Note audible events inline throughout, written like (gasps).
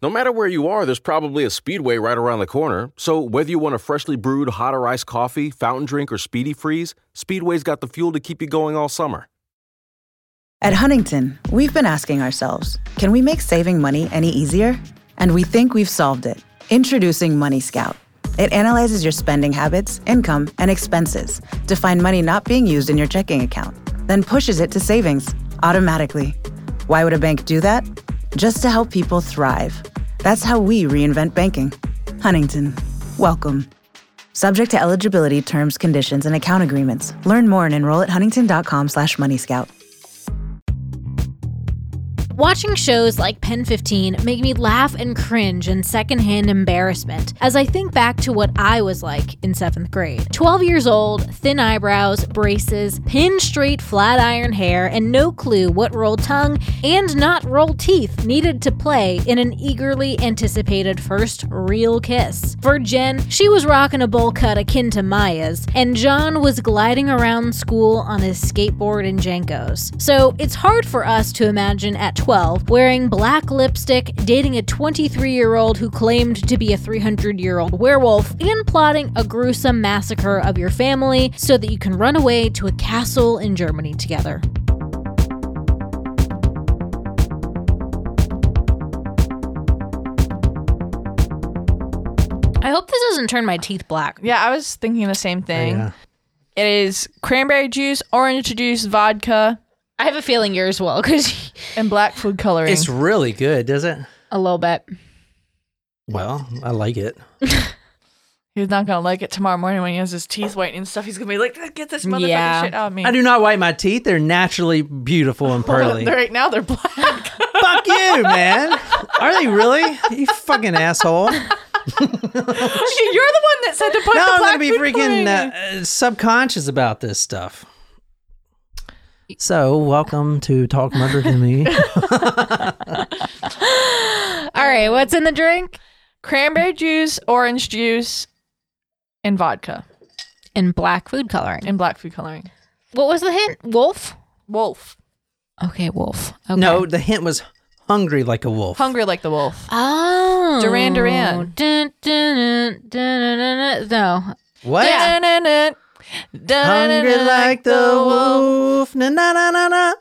No matter where you are, there's probably a Speedway right around the corner. So whether you want a freshly brewed hot or iced coffee, fountain drink, or speedy freeze, Speedway's got the fuel to keep you going all summer. At Huntington, we've been asking ourselves can we make saving money any easier? And we think we've solved it. Introducing Money Scout. It analyzes your spending habits, income, and expenses to find money not being used in your checking account, then pushes it to savings automatically. Why would a bank do that? Just to help people thrive. That's how we reinvent banking. Huntington, welcome. Subject to eligibility, terms, conditions, and account agreements. Learn more and enroll at huntington.com slash moneyscout. Watching shows like Pen 15 make me laugh and cringe in secondhand embarrassment as I think back to what I was like in seventh grade. 12 years old, thin eyebrows, braces, pin straight flat iron hair, and no clue what rolled tongue and not rolled teeth needed to play in an eagerly anticipated first real kiss. For Jen, she was rocking a bowl cut akin to Maya's, and John was gliding around school on his skateboard and JNCOs. So it's hard for us to imagine at 12, wearing black lipstick, dating a 23 year old who claimed to be a 300 year old werewolf, and plotting a gruesome massacre of your family so that you can run away to a castle in Germany together. I hope this doesn't turn my teeth black. Yeah, I was thinking the same thing. Oh, yeah. It is cranberry juice, orange juice, vodka, I have a feeling yours will, because (laughs) and black food coloring. It's really good, does it? a little bit. Well, I like it. (laughs) He's not gonna like it tomorrow morning when he has his teeth whitening and stuff. He's gonna be like, "Get this motherfucking Yeah. shit out of me." I do not white my teeth. They're naturally beautiful and (laughs) pearly. right now they're black. Fuck you, man. Are they really? You fucking asshole. You're the one that said to put now the I'm black gonna be food freaking uh, uh, subconscious about this stuff. So, welcome to Talk Murder to Me. All right, what's in the drink? cranberry juice, orange juice, and vodka And black food coloring. and black food coloring. What was the hint? Wolf? Wolf, Okay, wolf. Okay. No, the hint was hungry like a wolf. hungry like the wolf. Oh. Duran Duran. Dun, dun, dun, dun, dun, dun, No. What? Dun-dun-dun. Hungry Dun-dun-dun. like the wolf. Na na na na na.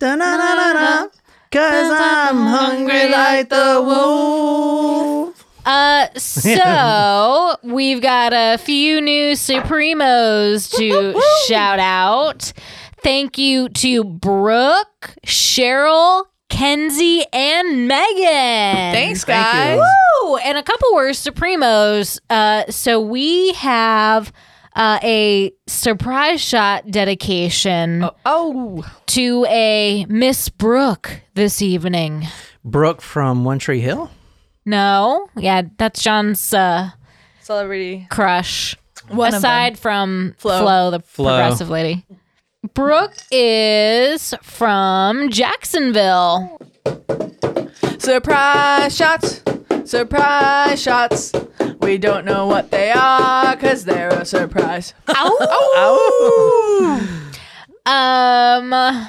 Da na na na na. Cause I'm hungry like the wolf. Uh, so (laughs) we've got a few new Supremos to (laughs) shout out. Thank you to Brooke, Cheryl, Kenzie, and Megan. Thanks, Thank guys. you. Woo! And a couple were Supremos. Uh, so we have uh, a surprise shot dedication Oh, oh, to a Miss Brooke this evening. Brooke from One Tree Hill. No, yeah, that's John's uh, celebrity. crush. One of Aside from Flo, Flo. the Flo. progressive lady. Brooke is from Jacksonville. Surprise shots, surprise shots. We don't know what they are because they're a surprise. (laughs) Ow! Ow! Um,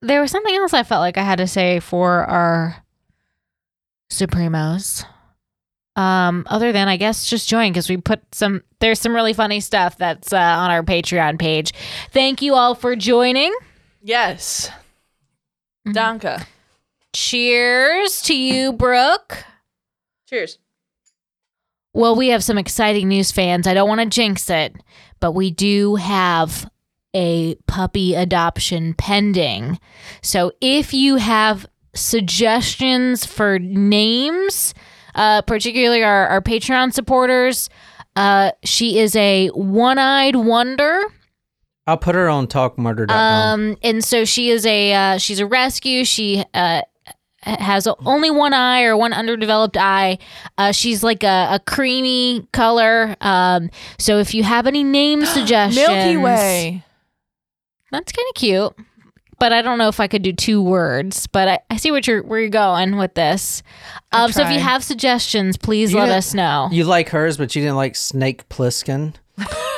there was something else I felt like I had to say for our Supremos. Um, other than I guess just join because we put some. There's some really funny stuff that's uh, on our Patreon page. Thank you all for joining. Yes. Mm-hmm. Danka. Cheers to you, Brooke. Cheers. Well, we have some exciting news, fans. I don't want to jinx it, but we do have a puppy adoption pending. So if you have suggestions for names, uh, particularly our, our Patreon supporters, uh, she is a one eyed wonder. I'll put her on talkmurder.com. Um, and so she is a uh, she's a rescue. She uh has only one eye or one underdeveloped eye. Uh, she's like a, a creamy color. Um, so if you have any name (gasps) suggestions, Milky Way. that's kind of cute. But I don't know if I could do two words. But I, I see what you're where you're going with this. Um, so if you have suggestions, please You let us know. you like hers, but you didn't like Snake Plissken.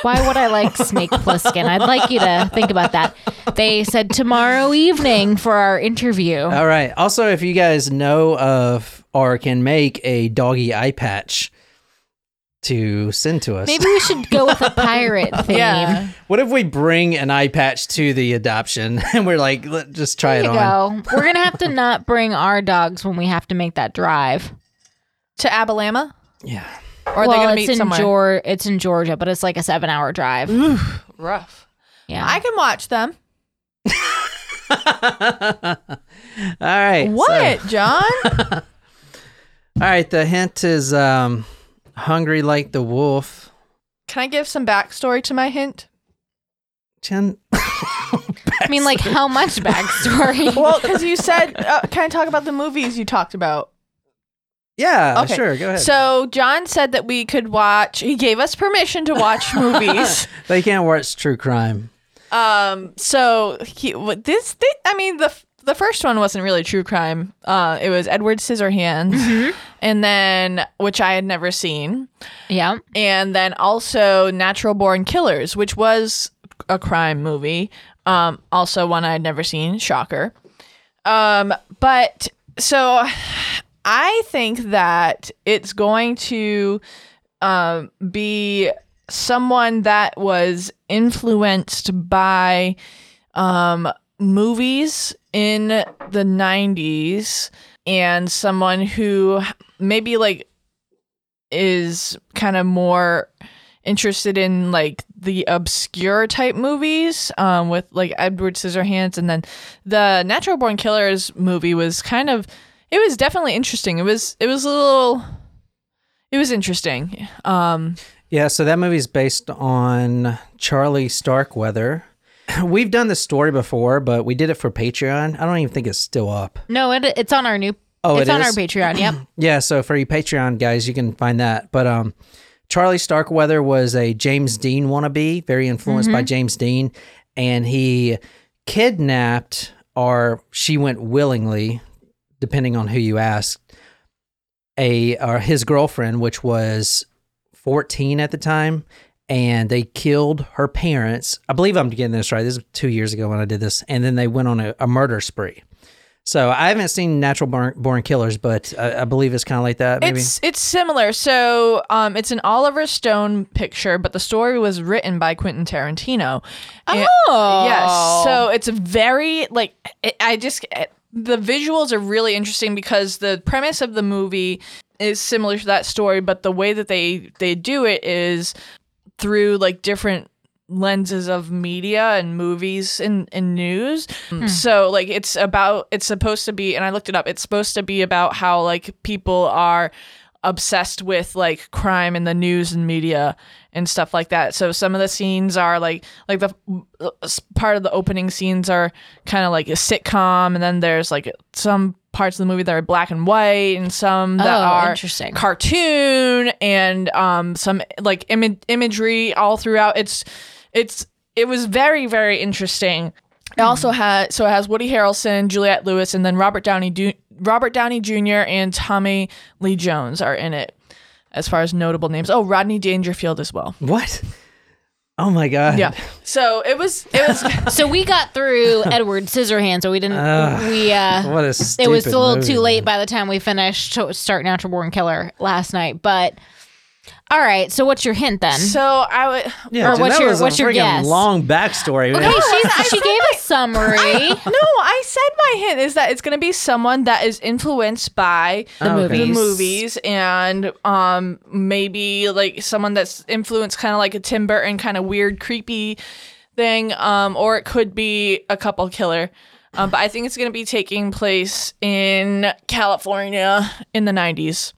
Why would I like Snake Plissken? I'd like you to think about that. They said tomorrow evening for our interview. All right. Also, if you guys know of or can make a doggy eye patch to send to us. Maybe we should go with a pirate (laughs) theme. Yeah. What if we bring an eye patch to the adoption (laughs) and we're like, Let, just try There it you on? go. We're gonna have to not bring our dogs when we have to make that drive. To Alabama? Yeah. Or are well, they going to it's meet in somewhere? Geor- It's in Georgia, but it's like a seven-hour drive. Rough. Yeah. I can watch them. (laughs) All right. so- What, John? (laughs) all right. The hint is um, hungry like the wolf. Can I give some backstory to my hint? Jen. (laughs) I mean, like, how much backstory? Well, because you said, uh, can I talk about the movies you talked about? Yeah, Okay. sure. Go ahead. So John said that we could watch. He gave us permission to watch (laughs) movies. they can't watch true crime. Um. So he what this. thi- I mean the the first one wasn't really true crime. Uh, it was Edward Scissorhands, and then which I had never seen, yeah. and then also Natural Born Killers, which was a crime movie. Um. Also one I had never seen. Shocker. Um. But so I think that it's going to um, be someone that was influenced by um, movies in the 90s and someone who maybe like is kind of more interested in like the obscure type movies um, with like Edward Scissorhands. And then the Natural Born Killers movie was kind of it was definitely interesting. It was it was a little it was interesting. Um Yeah, so that movie's based on Charlie Starkweather. (laughs) We've done this story before, but we did it for Patreon. I don't even think it's still up. No, it, it's on our new. Oh, it's it on is? our Patreon. Yep. (clears throat) Yeah, so for you Patreon guys, you can find that. But um, Charlie Starkweather was a James Dean wannabe, very influenced by James Dean, and he kidnapped, or she went willingly, depending on who you ask, a or his girlfriend, which was fourteen at the time. And they killed her parents. I believe I'm getting this right. This is two years ago when I did this. And then they went on a, a murder spree. So I haven't seen Natural Born, Born Killers, but I, I believe it's kind of like that. Maybe. It's it's similar. So um, it's an Oliver Stone picture, but the story was written by Quentin Tarantino. And- Oh. yes. So it's very like it, I just it- the visuals are really interesting because the premise of the movie is similar to that story, but the way that they they do it is through like different lenses of media and movies and, and news. Hmm. So like it's about it's supposed to be and I looked it up. It's supposed to be about how like people are obsessed with like crime in the news and media and stuff like that. So some of the scenes are like like the uh, part of the opening scenes are kind of like a sitcom and then there's like some parts of the movie that are black and white and some that Oh, are interesting. cartoon and um some like Im- imagery all throughout it's it's it was very very interesting it also had so it has Woody Harrelson, Juliette Lewis, and then Robert Downey du- Robert Downey Jr. and Tommy Lee Jones are in it. As far as notable names, oh Rodney Dangerfield as well. what? Oh my god! Yeah. So it was it was (laughs) (laughs) So we got through Edward Scissorhands, so we didn't. Ugh. we uh, What a it was a little movie, too late man. by the time we finished to start Natural Born Killer last night. But all right, so what's your hint then? so I would Yeah, Or Jen, what's that your- was a what's your freaking guess? Long backstory. okay, she's, she gave a summary. no I said my hint is that it's going to be someone that is influenced by The Oh, okay. the movies. movies and um maybe like someone that's influenced kind of like a Tim Burton kind of weird creepy thing um or it could be a couple killer um, but I think it's going to be taking place in California in the 90s.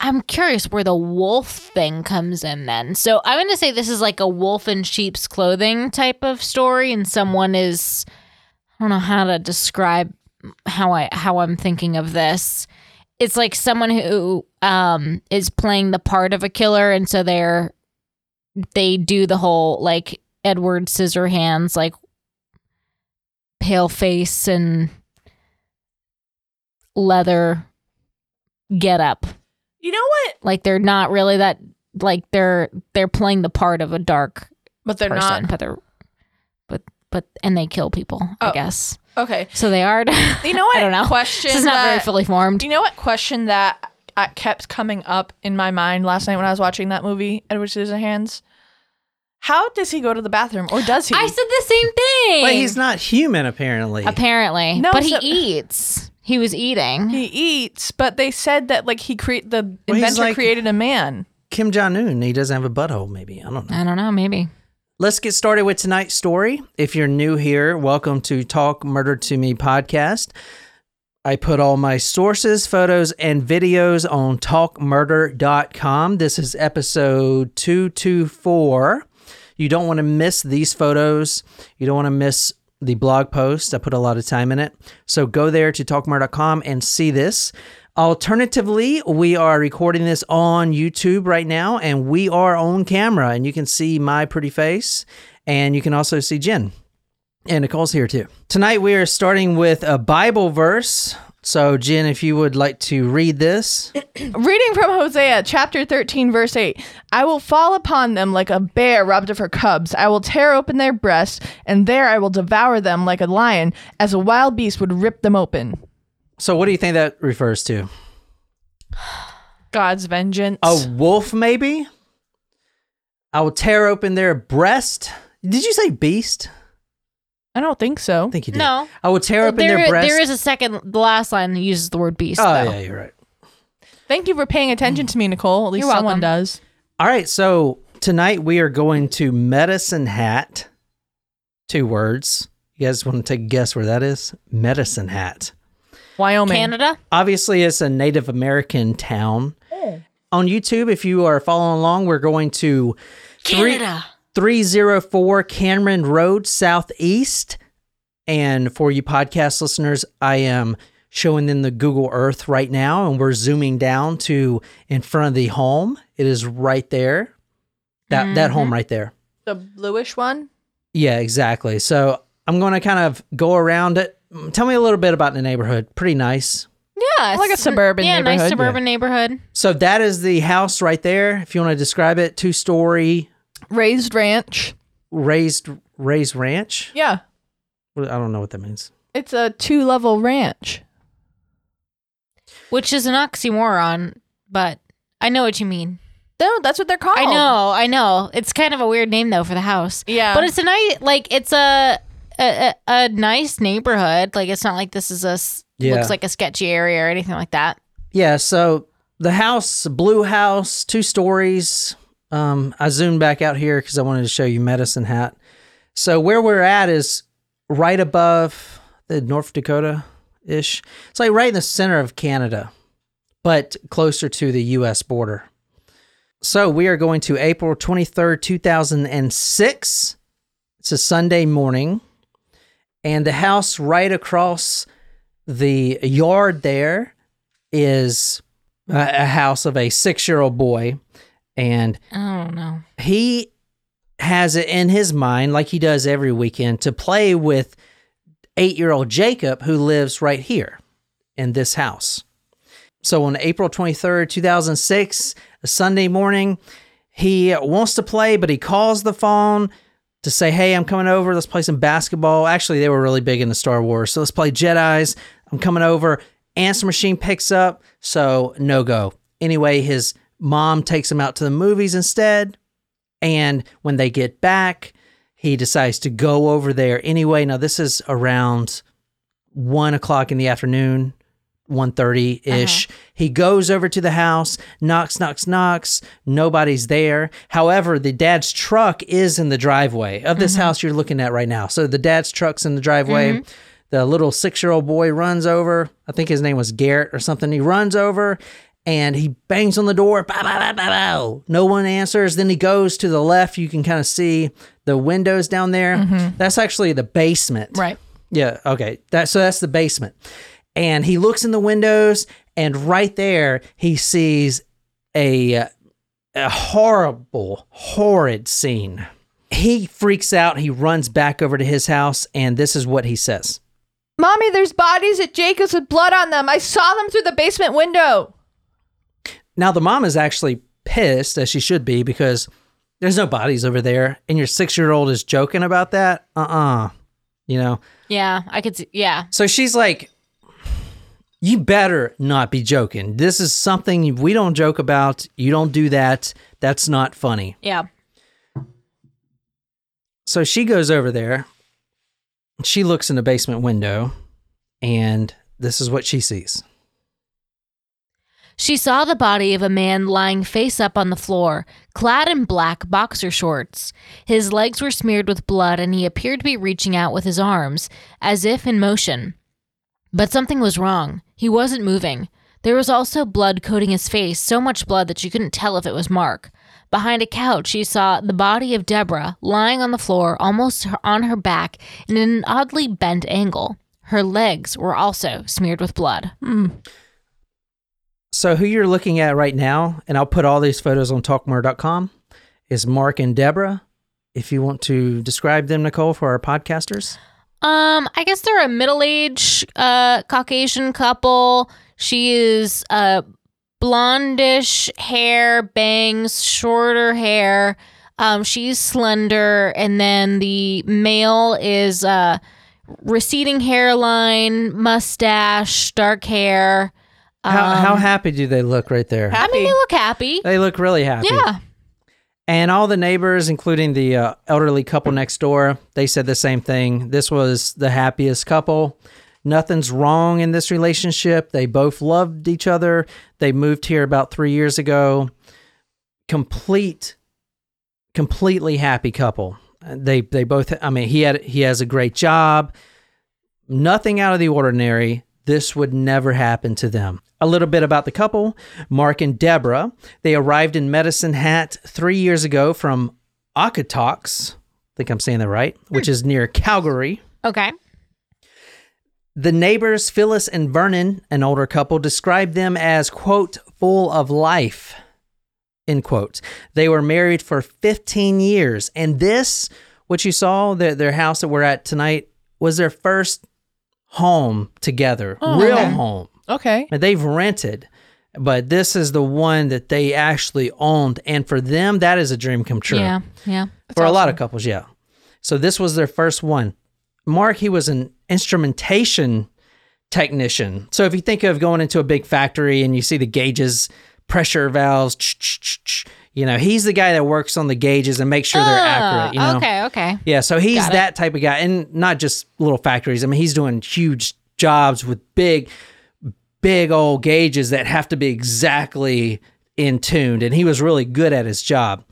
I'm curious where the wolf thing comes in then. So I'm going to say this is like a wolf in sheep's clothing type of story, and someone is I don't know how to describe how I how I'm thinking of this. It's like someone who um is playing the part of a killer, and so they're they do the whole like Edward Scissorhands like pale face and leather get up You know what? like they're not really that like they're they're playing the part of a dark But they're person not. but they're but but and they kill people. I Oh. guess Okay. so. They are. (laughs) You know what? I don't know. Question This is not very fully formed. You know what question that uh, kept coming up in my mind last night when I was watching that movie, Edward Scissorhands? How does he go to the bathroom, or does he? I said the same thing. But he's not human, apparently. apparently, No, but he eats. He was eating. he eats, but they said that like he create the Well, he's inventor like- created a man. Kim Jong Un, he doesn't have a butthole, maybe. I don't know. I don't know. Maybe. Let's get started with tonight's story. If you're new here, welcome to Talk Murder to Me podcast. I put all my sources, photos, and videos on talkmurder.com. This is episode 224. You don't want to miss these photos. You don't want to miss the blog post. I put a lot of time in it. So go there to talkmurder.com and see this. Alternatively, we are recording this on YouTube right now and we are on camera and you can see my pretty face and you can also see Jen. And Nicole's here too. Tonight we are starting with a Bible verse. So, Jen, if you would like to read this. (clears throat) Reading from Hosea chapter 13, verse 8 I will fall upon them like a bear robbed of her cubs. I will tear open their breasts, and there I will devour them like a lion, as a wild beast would rip them open. So, what do you think that refers to? God's vengeance. A wolf, maybe? I will tear open their breast. Did you say beast? I don't think so. I think you did. No. I will tear open There, their breast. there is a second. The last line that uses the word beast. Oh, though. yeah, you're right. Thank you for paying attention to me, Nicole. At least You're someone welcome. does. All right, so tonight we are going to Medicine Hat. Two words. You guys want to take a guess where that is? Medicine Hat. Wyoming. Canada. Obviously, it's a Native American town. Oh. On YouTube, if you are following along, we're going to three- Canada. 304 Cameron Road Southeast. And for you podcast listeners, I am showing them the Google Earth right now, and we're zooming down to in front of the home. It is right there. That that mm-hmm. home right there. The bluish one? Yeah, exactly. So I'm going to kind of go around it. Tell me a little bit about the neighborhood. Pretty nice. Yeah, Like a suburban yeah, nice neighborhood. suburban neighborhood. So that is the house right there. If you want to describe it, two story Raised ranch. raised raised ranch. Yeah. I don't know what that means. It's a two level ranch. which is an oxymoron, but I know what you mean. No, that's what they're called. I know, I know. It's kind of a weird name though for the house. Yeah. but it's a nice, like it's a a, a, a nice neighborhood. Like it's not like this is a Yeah. looks like a sketchy area or anything like that. Yeah, so the house, blue house, two stories. Um, I zoomed back out here because I wanted to show you Medicine Hat. So where we're at is right above the North Dakota ish. It's like right in the center of Canada, but closer to the U.S. border. So we are going to April 23rd, 2006. It's a Sunday morning. And the house right across the yard there is a, a house of a six year old boy. And I don't know. he has it in his mind, like he does every weekend, to play with eight year old Jacob, who lives right here in this house. So on April 23rd, 2006, a Sunday morning, he wants to play, but he calls the phone to say, Hey, I'm coming over. Let's play some basketball. Actually, they were really big into Star Wars. So let's play Jedi's. I'm coming over. Answer machine picks up. So no go. Anyway, his mom takes him out to the movies instead. And when they get back, he decides to go over there anyway. Now, this is around one o'clock in the afternoon, 1.30 ish. Uh-huh. He goes over to the house, knocks, knocks, knocks. Nobody's there. However, the dad's truck is in the driveway of this mm-hmm. house you're looking at right now. So the dad's truck's in the driveway. Mm-hmm. The little six year old boy runs over. I think his name was Garrett or something. He runs over and he bangs on the door. Bow, bow, bow, bow, bow. No one answers. Then he goes to the left. You can kind of see the windows down there. Mm-hmm. That's actually the basement. Right. Yeah. Okay. That so that's the basement, and he looks in the windows, and right there he sees a a horrible, horrid scene. He freaks out. He runs back over to his house, and this is what he says. Mommy, there's bodies at Jacob's with blood on them. I saw them through the basement window. Now the mom is actually pissed, as she should be, because there's no bodies over there, and your six year old is joking about that. Uh uh you know. Yeah, I could see. Yeah. So she's like, You better not be joking. This is something we don't joke about. You don't do that. That's not funny. Yeah. So she goes over there. She looks in the basement window, and this is what she sees. She saw the body of a man lying face up on the floor, clad in black boxer shorts. His legs were smeared with blood, and he appeared to be reaching out with his arms, as if in motion. But something was wrong. He wasn't moving. There was also blood coating his face, so much blood that she couldn't tell if it was Mark. Behind a couch, she saw the body of Deborah lying on the floor, almost on her back, in an oddly bent angle. Her legs were also smeared with blood. Hmm. So who you're looking at right now, and I'll put all these photos on talkmurder.com, is Mark and Deborah. If you want to describe them, Nicole, for our podcasters. Um, I guess they're a middle-aged uh Caucasian couple. She is uh blondish hair, bangs, shorter hair. Um, she's slender, and then the male is uh receding hairline, mustache, dark hair. How, Um, how happy do they look right there? I mean, they look happy. They look really happy. Yeah. And all the neighbors, including the uh, elderly couple next door, they said the same thing. This was the happiest couple. Nothing's wrong in this relationship. They both loved each other. They moved here about three years ago. Complete, completely happy couple. They they both. I mean, he had he has a great job. Nothing out of the ordinary. This would never happen to them. A little bit about the couple Mark and Deborah. They arrived in Medicine Hat three years ago from Okotoks. I think I'm saying that right, which hmm. is near Calgary. Okay. The neighbors, Phyllis and Vernon, an older couple, described them as, quote, full of life, end quote. They were married for 15 years. And this, what you saw, their, their house that we're at tonight, was their first home together, oh, real okay. home. Okay. And they've rented, but this is the one that they actually owned. And for them, that is a dream come true. Yeah. Yeah. for a lot of couples, yeah. So this was their first one. Mark, he was an instrumentation technician. So if you think of going into a big factory and you see the gauges, pressure valves, ch- ch- ch, you know, he's the guy that works on the gauges and makes sure they're accurate. You know? Ah, Okay. Okay. Yeah, so he's Got it. that type of guy, and not just little factories. I mean, he's doing huge jobs with big, big old gauges that have to be exactly in tuned, and he was really good at his job.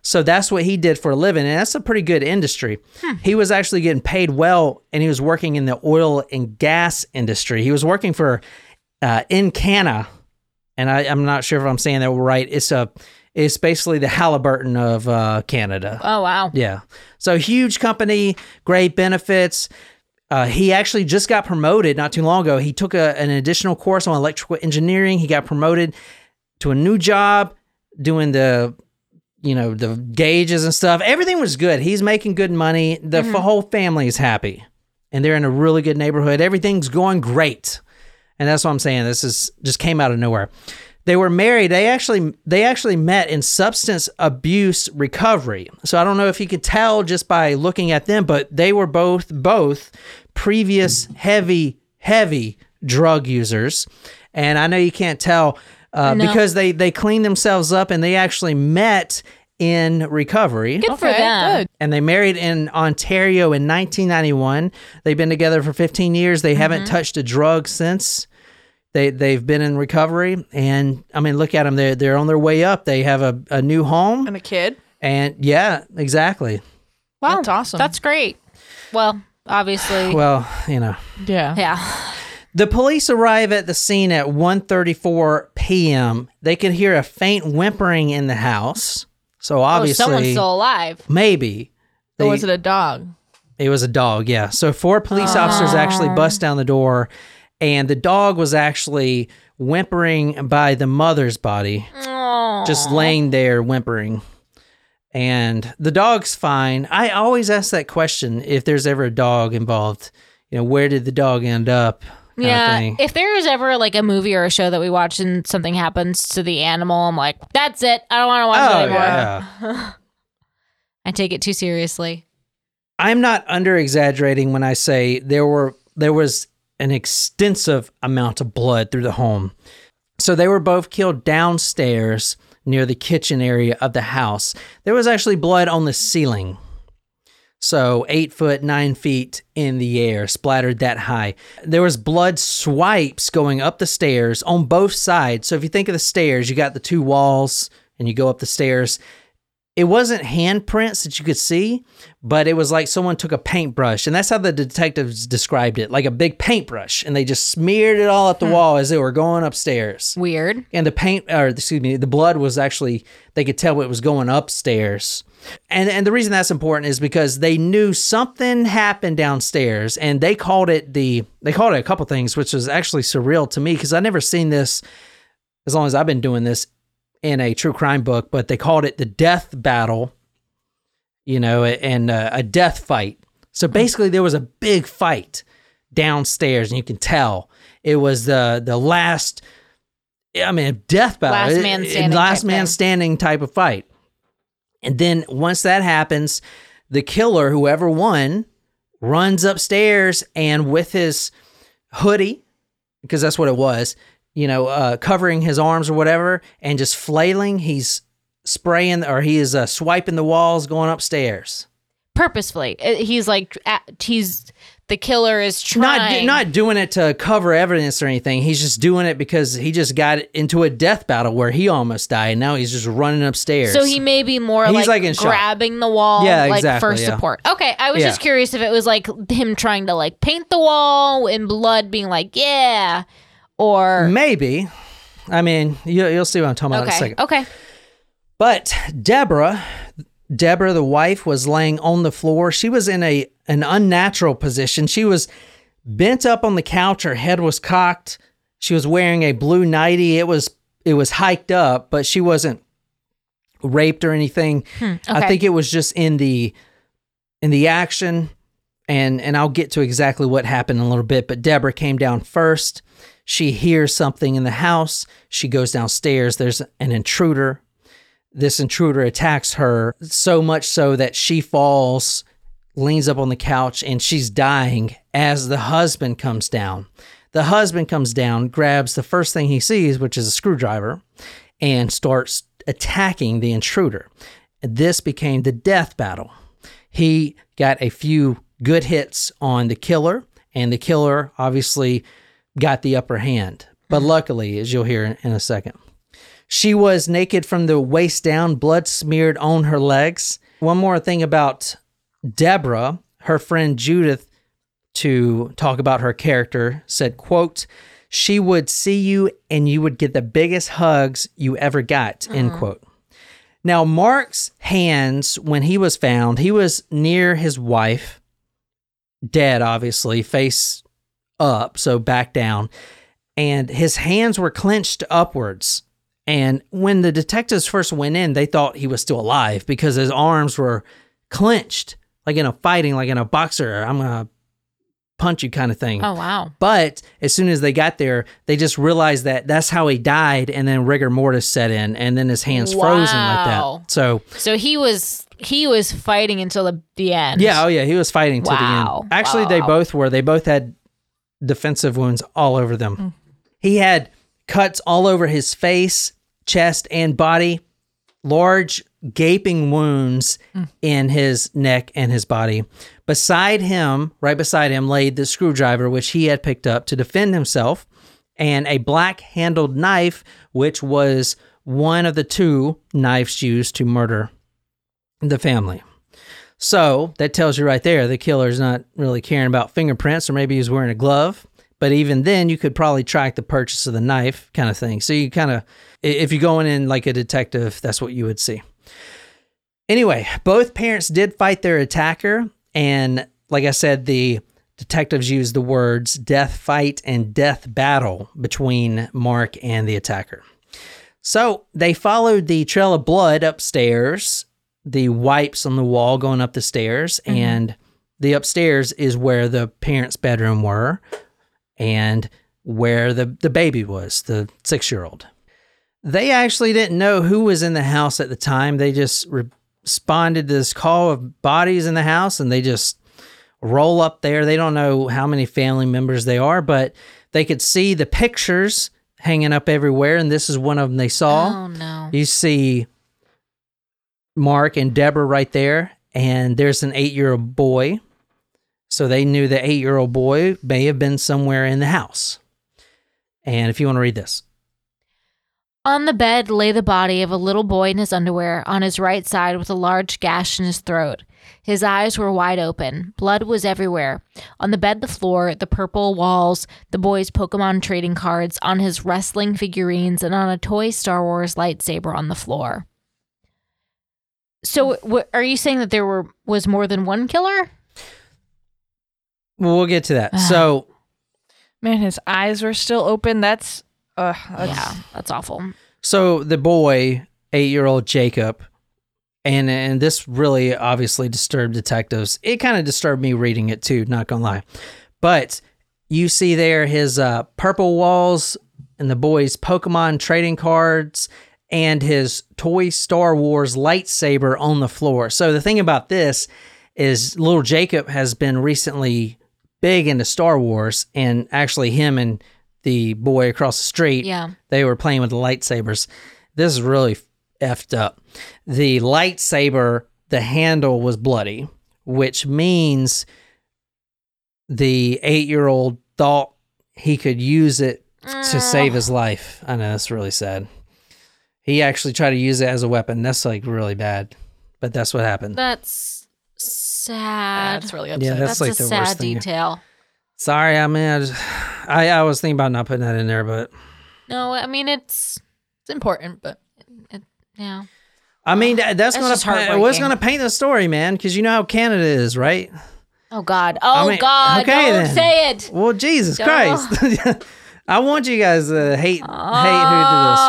So that's what he did for a living, and that's a pretty good industry. He was actually getting paid well, and he was working in the oil and gas industry. He was working for uh, Encana, and I, I'm not sure if I'm saying that right. It's a, it's basically the Halliburton of uh, Canada. Oh wow. Yeah. So huge company, great benefits. Uh, he actually just got promoted not too long ago. He took a, an additional course on electrical engineering. He got promoted to a new job doing the, you know, the gauges and stuff. Everything was good. He's making good money. The f- whole family is happy, and they're in a really good neighborhood. Everything's going great, and that's what I'm saying. This is just came out of nowhere. They were married. They actually they actually met in substance abuse recovery. So I don't know if you could tell just by looking at them, but they were both both previous heavy heavy drug users, and I know you can't tell uh, No. because they they cleaned themselves up and they actually met in recovery. Good for them. good. And they married in Ontario in 1991. They've been together for 15 years. They haven't touched a drug since. They they've been in recovery, and I mean, look at them. They're they're on their way up. They have a, a new home, And a kid. and yeah, exactly. Wow. That's awesome. That's great. Well, obviously. (sighs) Well, you know, Yeah. yeah. the police arrive at the scene at 1:34 p.m. They could hear a faint whimpering in the house. So Oh, obviously, someone's still alive. maybe Or was it a dog? It was a dog, yeah. So four police ah. officers actually bust down the door, and the dog was actually whimpering by the mother's body, just laying there whimpering. And the dog's fine. I always ask that question if there's ever a dog involved. You know, where did the dog end up? kind of Yeah. If there is ever like a movie or a show that we watch and something happens to the animal, I'm like, that's it. I don't want to watch it Oh, anymore. yeah. (laughs) I take it too seriously. I'm not under exaggerating when I say there were there was an extensive amount of blood through the home. So they were both killed downstairs near the kitchen area of the house. There was actually blood on the ceiling. So eight foot, nine feet in the air, splattered that high. There was blood swipes going up the stairs on both sides. So if you think of the stairs, you got the two walls and you go up the stairs it wasn't handprints that you could see, but it was like someone took a paintbrush, and that's how the detectives described it, like a big paintbrush, and they just smeared it all up the hmm. wall as they were going upstairs. Weird. And the paint, or excuse me, the blood was actually they could tell it was going upstairs. And and the reason that's important is because they knew something happened downstairs, and they called it the they called it a couple things, which was actually surreal to me because I never seen this as long as I've been doing this in a true crime book, but they called it the death battle, you know, and uh, a death fight. So basically, there was a big fight downstairs, and you can tell it was the the last. I mean, death battle, Last man standing last type man standing type of fight. And then once that happens, the killer, whoever won, runs upstairs and with his hoodie, because that's what it was, you know, uh, covering his arms or whatever, and just flailing. He's spraying or he is uh, swiping the walls going upstairs. Purposefully. Uh, He's like, he's, the killer is trying. not not doing it to cover evidence or anything. He's just doing it because he just got into a death battle where he almost died. And now he's just running upstairs. So he may be more He's, like, like, in shock. grabbing the wall, Yeah, like exactly, for yeah. support. Okay, I was Yeah. just curious if it was like him trying to like paint the wall in blood, being like, yeah, or maybe. I mean, you, you'll see what I'm talking about in a okay, second. okay, But Deborah, Deborah, the wife, was laying on the floor. She was in a an unnatural position. She was bent up on the couch. Her head was cocked. She was wearing a blue nightie. It was it was hiked up, but she wasn't raped or anything. Hmm, I okay. think it was just in the in the action and and I'll get to exactly what happened in a little bit, but Deborah came down first. She hears something in the house. She goes downstairs. There's an intruder. This intruder attacks her so much so that she falls, leans up on the couch, and she's dying as the husband comes down. The husband comes down, grabs the first thing he sees, which is a screwdriver, and starts attacking the intruder. This became the death battle. He got a few good hits on the killer, and the killer obviously got the upper hand. But mm-hmm. luckily, as you'll hear in- a second, she was naked from the waist down, blood smeared on her legs. One more thing about Deborah, her friend Judith, to talk about her character, said, quote, she would see you and you would get the biggest hugs you ever got, mm-hmm. end quote. Now, Mark's hands, when he was found, he was near his wife, dead, obviously, face up, so back down. And his hands were clenched upwards. And when the detectives first went in, they thought he was still alive because his arms were clenched, like in a fighting, like in a boxer. I'm to punch you kind of thing. oh wow, But as soon as they got there, they just realized that that's how he died, and then rigor mortis set in, and then his hands frozen like that. So so he was he was fighting until the, the end. yeah, oh yeah, he was fighting to the Wow. end. Actually, they both were. They both had defensive wounds all over them. Mm. He had cuts all over his face, chest, and body. Large gaping wounds Mm. in his neck and his body. Beside him, right beside him, laid the screwdriver, which he had picked up to defend himself, and a black handled knife, which was one of the two knives used to murder the family. So that tells you right there the killer's not really caring about fingerprints, or maybe he's wearing a glove. But even then, you could probably track the purchase of the knife, kind of thing. So you kind of, if you're going in like a detective, that's what you would see. Anyway, both parents did fight their attacker. And like I said, the detectives used the words death fight and death battle between Mark and the attacker. So they followed the trail of blood upstairs, the wipes on the wall going up the stairs, mm-hmm. and the upstairs is where the parents' bedroom were and where the, the baby was, the six year old. They actually didn't know who was in the house at the time. They just re- responded to this call of bodies in the house and they just roll up there. They don't know how many family members they are, but they could see the pictures hanging up everywhere. And this is one of them they saw. Oh no. You see Mark and Deborah right there, and there's an eight year old boy. So they knew the eight year old boy may have been somewhere in the house. And if you want to read this, On the bed lay the body of a little boy in his underwear on his right side with a large gash in his throat. His eyes were wide open. Blood was everywhere. On the bed, the floor, the purple walls, the boy's Pokemon trading cards, on his wrestling figurines, and on a toy Star Wars lightsaber on the floor. So, w- are you saying that there were was more than one killer? well, we'll get to that. (sighs) so Man, his eyes were still open. That's, uh, that's yeah, that's awful. So the boy, eight year old Jacob, and and this really obviously disturbed detectives. It kind of disturbed me reading it too, not gonna lie. But you see there his uh, purple walls and the boy's Pokemon trading cards and his toy Star Wars lightsaber on the floor. So the thing about this is little Jacob has been recently big into Star Wars and actually him and the boy across the street Yeah. they were playing with the lightsabers. This is really effed up. The lightsaber, the handle was bloody, which means the eight year old thought he could use it to mm. save his life. I know that's really sad. He actually tried to use it as a weapon. That's like really bad, but that's what happened. That's sad. that's really Yeah, upsetting. that's That's, like a the worst sad thing. detail. Sorry, I mean, I, just, I I was thinking about not putting that in there, but No, I mean it's it's important, but yeah. I mean that, that's That's gonna just pa- it was gonna paint the story, man, because you know how Canada is, right? Oh God. Oh mean, God. okay don't then. say it. Well, Jesus Duh. Christ. (laughs) I want you guys to hate hate who did this,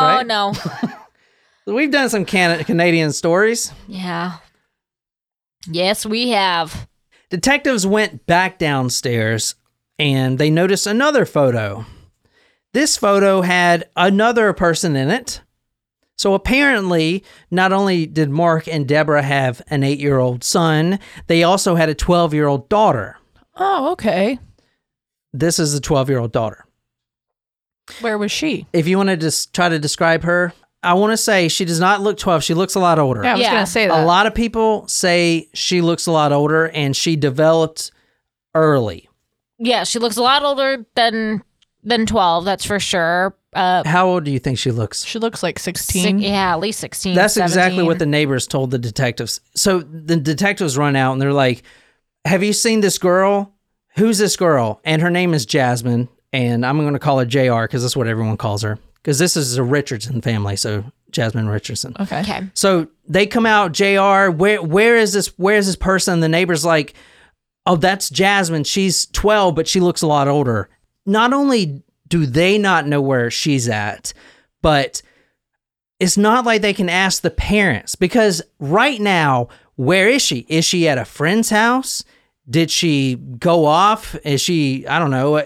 right? Oh right? no. (laughs) We've done some Can- Canadian stories. yeah. Yes, we have. Detectives went back downstairs and they noticed another photo. This photo had another person in it. So apparently, not only did Mark and Deborah have an eight year old son, they also had a 12 year old daughter. oh, okay. This is the 12 year old daughter. Where was she? If you want to just try to describe her, I want to say she does not look 12. She looks a lot older. Yeah, I was Yeah. gonna say that. A lot of people say she looks a lot older and she developed early. Yeah, she looks a lot older than than twelve. That's for sure. Uh, How old do you think she looks? She looks like six, sixteen. yeah, at least sixteen. That's exactly 17. what the neighbors told the detectives. So the detectives run out and they're like, Have you seen this girl? Who's this girl? And her name is Jasmine. And I'm going to call her JR because that's what everyone calls her. Because this is a Richardson family. So Jasmine Richardson. Okay. Okay. So they come out, JR, where where is this where is this person? The neighbor's like, Oh, that's Jasmine. She's 12, but she looks a lot older. Not only do they not know where she's at, but it's not like they can ask the parents because right now, where is she? Is she at a friend's house? Did she go off? Is she, I don't know,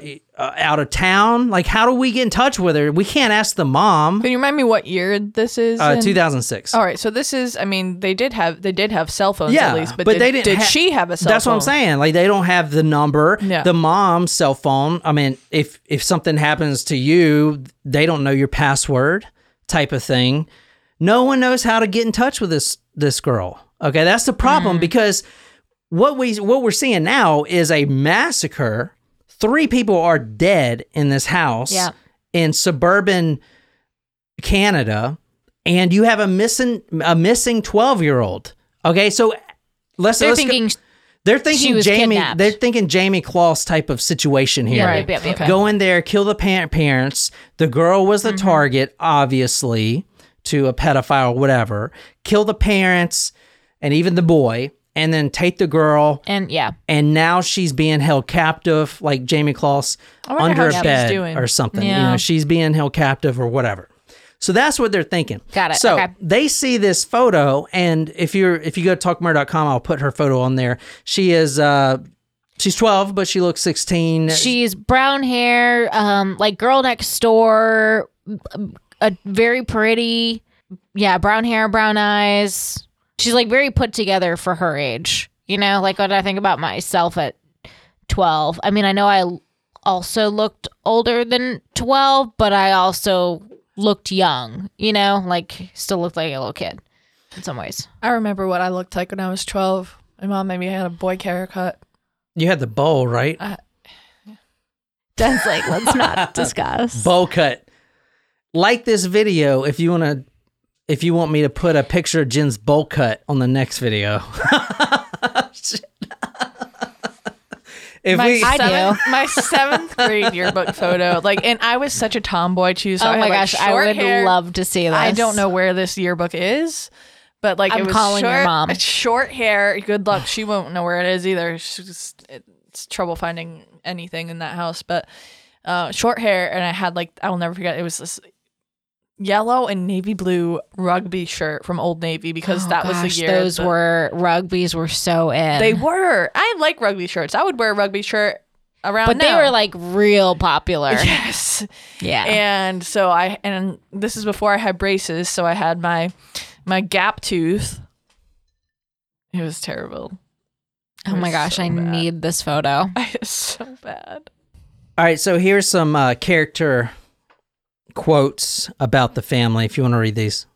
uh, out of town? Like, how do we get in touch with her? We can't ask the mom. Can you remind me what year this is? Uh, in? 2006. All right, so this is. I mean, they did have they did have cell phones Yeah, at least, but, but did, they didn't Did ha- she have a cell phone? That's phone? what I'm saying. Like they don't have the number. Yeah. The mom's cell phone. I mean, if if something happens to you, they don't know your password, type of thing. No one knows how to get in touch with this this girl. Okay, that's the problem because what we what we're seeing now is a massacre. Three people are dead in this house Yeah. in suburban Canada, and you have a missing a missing twelve year old. Okay, so let's They're let's go- thinking they're thinking Jamie. kidnapped. They're thinking Jayme Closs type of situation here. Yeah, Right. yep, yep, Okay. Go in there, kill the pa- parents. The girl was the mm-hmm. target, obviously, to a pedophile or whatever. Kill the parents and even the boy, and then take the girl. and yeah. And now she's being held captive, like Jayme Closs, under a bed or something. You know, she's being held captive or whatever. So that's what they're thinking. Got it. So Okay. they see this photo, and if you're if you go to talkmurder.com, I'll put her photo on there. She is uh she's 12, but she looks 16. She's brown hair, um, like girl next door, a very pretty, yeah, brown hair, brown eyes. She's like very put together for her age. You know, like when I think about myself at 12. I mean, I know I also looked older than 12, but I also looked young, you know, like still looked like a little kid in some ways. I remember what I looked like when I was 12. My mom made me had a boy haircut. You had the bowl, right? Dan's (laughs) like, let's not (laughs) discuss. bowl cut. Like this video if you want to if you want me to put a picture of Jen's bowl cut on the next video. (laughs) if my we I do. seventh, my seventh grade yearbook photo, like, and I was such a tomboy too. So oh I my had, like, gosh, I would hair. love to see this. I don't know where this yearbook is, but like I'm it was calling short, your mom. it's (laughs) Short hair. Good luck. She won't know where it is either. She's just, it's trouble finding anything in that house. But uh, short hair, and I had like I will never forget. It was this yellow and navy blue rugby shirt from Old Navy because Oh that was the year those that- were rugbies were so in. They were. I like rugby shirts. I would wear a rugby shirt around. but they were like real popular. (laughs) yes. Yeah. And so I and this is before I had braces, so I had my my gap tooth. It was terrible. oh my gosh, so I bad. need this photo. (laughs) It's so bad. All right, so here's some uh, character quotes about the family if you want to read these.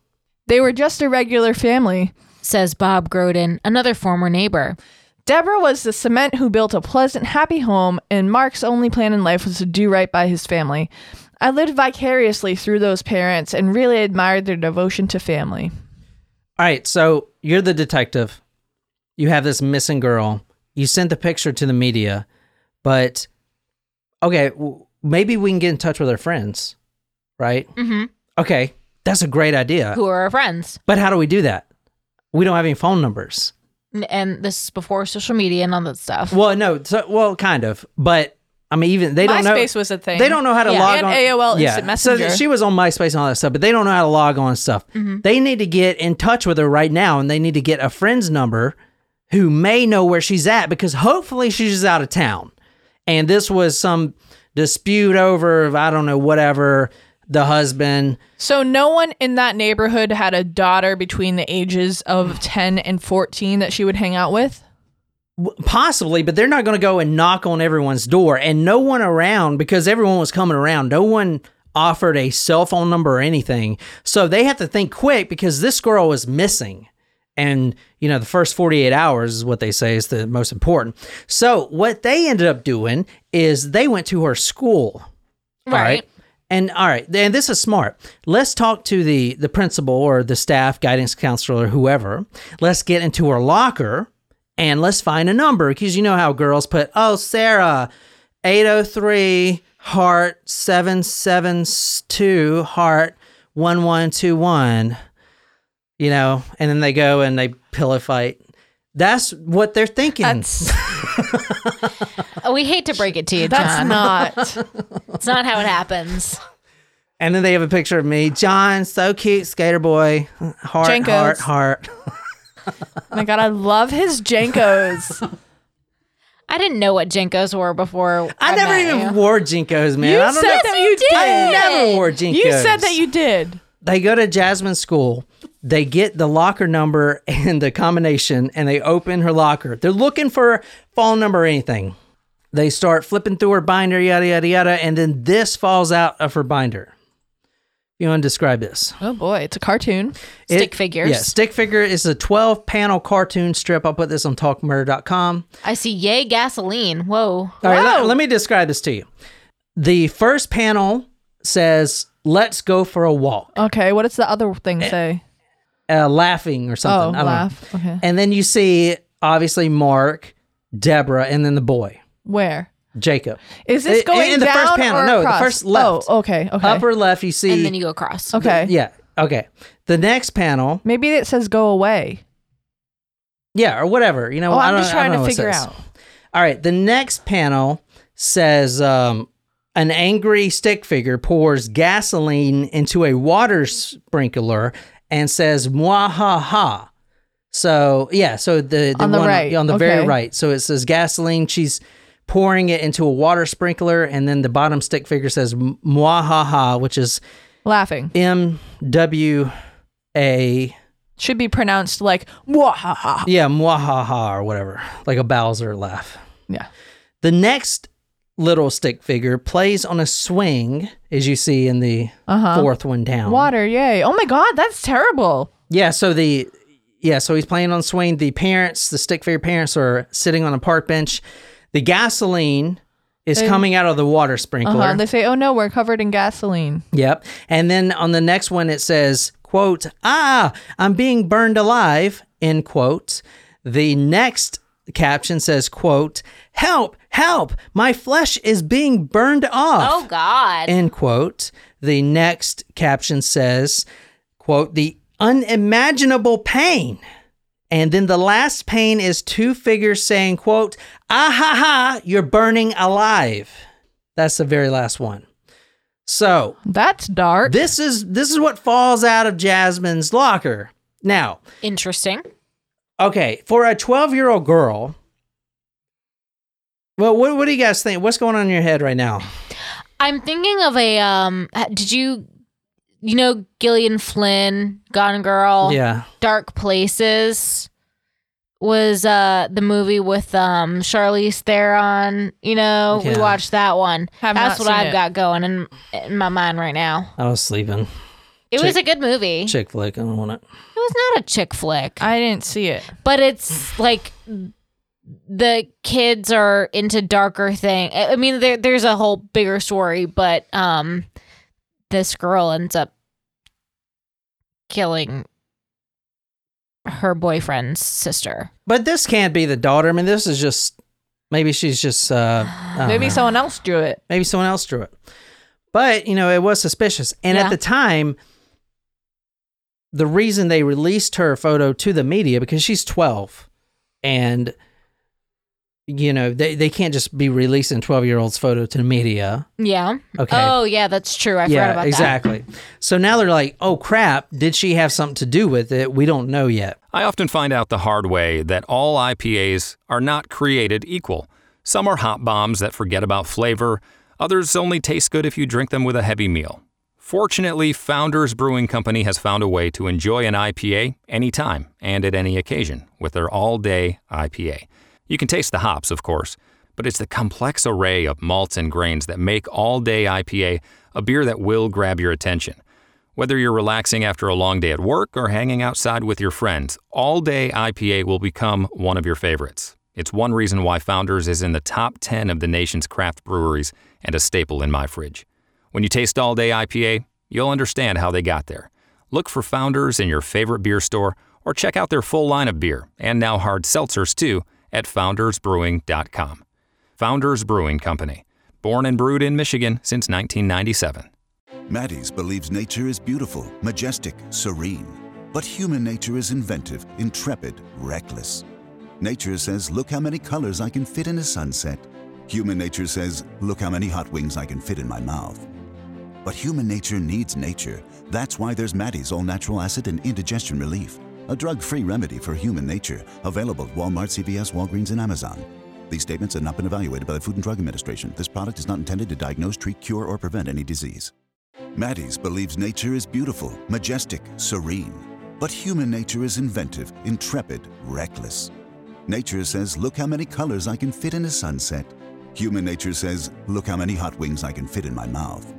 They were just a regular family. Says Bob Groden, another former neighbor. Deborah was the cement who built a pleasant, happy home, and Mark's only plan in life was to do right by his family. I lived vicariously through those parents and really admired their devotion to family. All right, so you're the detective. You have this missing girl. You sent the picture to the media, but okay, maybe we can get in touch with her friends, right? Mm-hmm. Okay, that's a great idea. Who are our friends? But how do we do that? We don't have any phone numbers. And this is before social media and all that stuff. Well, no, so, well, kind of, but I mean, even they don't know. MySpace was a thing. They don't know how to Yeah. log And on. AOL Instant Messenger. So she was on MySpace and all that stuff, but they don't know how to log on and stuff. Mm-hmm. They need to get in touch with her right now, and they need to get a friend's number who may know where she's at because hopefully she's out of town. And this was some dispute over I don't know whatever the husband. So no one in that neighborhood had a daughter between the ages of 10 and 14 that she would hang out with? Possibly, but they're not going to go and knock on everyone's door, and no one around because everyone was coming around. No one offered a cell phone number or anything, so they have to think quick because this girl was missing, and you know the first forty eight hours is what they say is the most important. So what they ended up doing is they went to her school, all Right. And all right, and this is smart. Let's talk to the the principal or the staff, guidance counselor, or whoever. Let's get into her locker and let's find a number because you know how girls put, oh, Sarah, 803 heart 772 heart 1121, you know, and then they go and they pillow fight. That's what they're thinking. (laughs) We hate to break it to you, that's John. not. It's not how it happens. and then they have a picture of me, John, so cute, skater boy, heart, JNCOs. heart, heart. Oh my god, I love his JNCOs. (laughs) I didn't know what JNCOs were before. I, never met even you. wore JNCOs, man. You I don't said know. that you did. I never wore JNCOs. You said that you did. they go to Jasmine school. They get the locker number and the combination, and they open her locker. They're looking for phone number or anything. They start flipping through her binder, yada yada yada, and then this falls out of her binder. You want to describe this? Oh boy, it's a cartoon. Stick figures. Yeah, stick figure is a 12 panel cartoon strip. I'll put this on talkmurder.com. I see yay gasoline. Whoa. All right, let, let me describe this to you. The first panel says, Let's go for a walk, Okay, what does the other thing say? uh, laughing or Oh, something. I don't know. laugh. Okay. And then you see obviously Mark, Deborah, and then the boy, Where? Jacob. Is this going in the down first panel. or No, the first left. Oh, okay, okay. Upper left, you see. And then you go across. okay. Yeah. Okay. The next panel, Maybe it says go away. yeah, or whatever. You know, Oh, I I'm don't, just I don't trying know to what it figure says. out. All right. The next panel says um, an angry stick figure pours gasoline into a water sprinkler and says "mwahaha." So yeah, so the, the On the one right, on the very okay. right. So it says gasoline. She's pouring it into a water sprinkler, and then the bottom stick figure says "mwahaha," which is Laughing. M W A Should be pronounced like Mwahaha. Yeah, mwahaha or whatever, like a Bowser laugh. Yeah. The next little stick figure plays on a swing, as you see in the Uh-huh. fourth one down. Water, yay. Oh my god, that's terrible. Yeah, so the yeah, so he's playing on swing. The parents, the stick figure parents, are sitting on a park bench. The gasoline is coming out of the water sprinkler. Uh-huh. They say, "Oh no, we're covered in gasoline." Yep. And then on the next one it says, quote, ah, I'm being burned alive, end quote. The next caption says, quote, help, help, my flesh is being burned off. Oh God. End quote. The next caption says, quote, the unimaginable pain. And then the last pain is two figures saying, quote, ah ha ha, you're burning alive. That's the very last one. So That's dark. this is this is what falls out of Jasmine's locker. Now, Interesting. okay, for a 12-year-old girl, well, what, what do you guys think? What's going on in your head right now? I'm thinking of a um did you you know Gillian Flynn, Gone Girl, Yeah. Dark Places was uh the movie with um Charlize Theron, you know, Yeah. we watched that one. Have That's what I've it. got going in in my mind right now. I was sleeping. It was a good movie. Chick flick. I don't want it. It was not a chick flick, I didn't see it. but it's like the kids are into darker thing. I I mean, there there's a whole bigger story, but um, this girl ends up killing her boyfriend's sister. But this can't be the daughter. I mean, this is just maybe she's just uh (sighs) Maybe know. someone else drew it. maybe someone else drew it. But, you know, it was suspicious. And Yeah. at the time, the reason they released her photo to the media because she's 12 and you know, they, they can't just be releasing 12 year olds photo to the media. Yeah. Okay. Oh yeah, that's true. I forgot yeah, about that. exactly. So now they're like, oh crap, did she have something to do with it? We don't know yet. I often find out the hard way that all IPAs are not created equal. Some are hop bombs that forget about flavor, others only taste good if you drink them with a heavy meal. Fortunately, Founders Brewing Company has found a way to enjoy an IPA anytime and at any occasion with their all day IPA. You can taste the hops, of course, but it's the complex array of malts and grains that make all day IPA a beer that will grab your attention. Whether you're relaxing after a long day at work or hanging outside with your friends, All Day IPA will become one of your favorites. It's one reason why Founders is in the top 10 of the nation's craft breweries and a staple in my fridge. When you taste All Day IPA, you'll understand how they got there. Look for Founders in your favorite beer store or check out their full line of beer and now hard seltzers too at foundersbrewing.com. Founders Brewing Company, born and brewed in Michigan since 1997. Maty's believes nature is beautiful, majestic, serene. But human nature is inventive, intrepid, reckless. Nature says, Look how many colors I can fit in a sunset. Human nature says, Look how many hot wings I can fit in my mouth. But human nature needs nature. That's why there's Maty's All Natural Acid and Indigestion Relief, a drug free remedy for human nature, available at Walmart, CVS, Walgreens, and Amazon. These statements have not been evaluated by the Food and Drug Administration. This product is not intended to diagnose, treat, cure, or prevent any disease. Maty's believes nature is beautiful, majestic, serene. But human nature is inventive, intrepid, reckless. Nature says, Look how many colors I can fit in a sunset. Human nature says, Look how many hot wings I can fit in my mouth.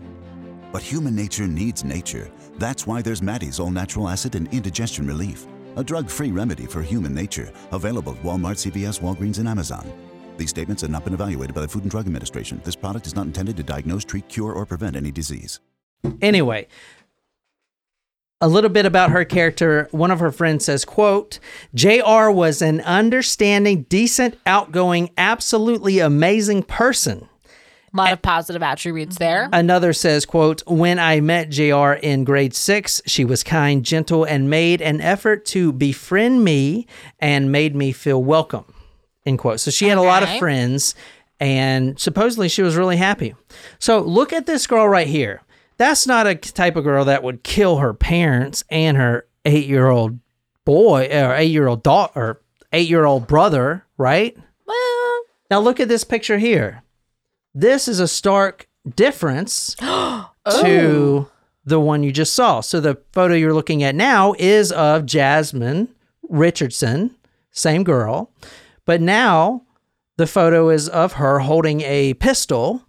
But human nature needs nature. That's why there's Maty's All Natural Acid and Indigestion Relief, a drug free remedy for human nature, available at Walmart, CVS, Walgreens, and Amazon. These statements have not been evaluated by the Food and Drug Administration. This product is not intended to diagnose, treat, cure, or prevent any disease. Anyway, a little bit about her character. One of her friends says, quote, JR was an understanding, decent, outgoing, absolutely amazing person. A lot of positive attributes there. Mm-hmm. Another says, quote, when I met JR in grade six, she was kind, gentle, and made an effort to befriend me and made me feel welcome. End quote. So she had a lot of friends and supposedly she was really happy. So look at this girl right here. That's not a type of girl that would kill her parents and her eight year old boy or eight year old daughter or eight year old brother, right? Well, Now look at this picture here. This is a stark difference (gasps) to the one you just saw. So the photo you're looking at now is of Jasmine Richardson, same girl. But now the photo is of her holding a pistol.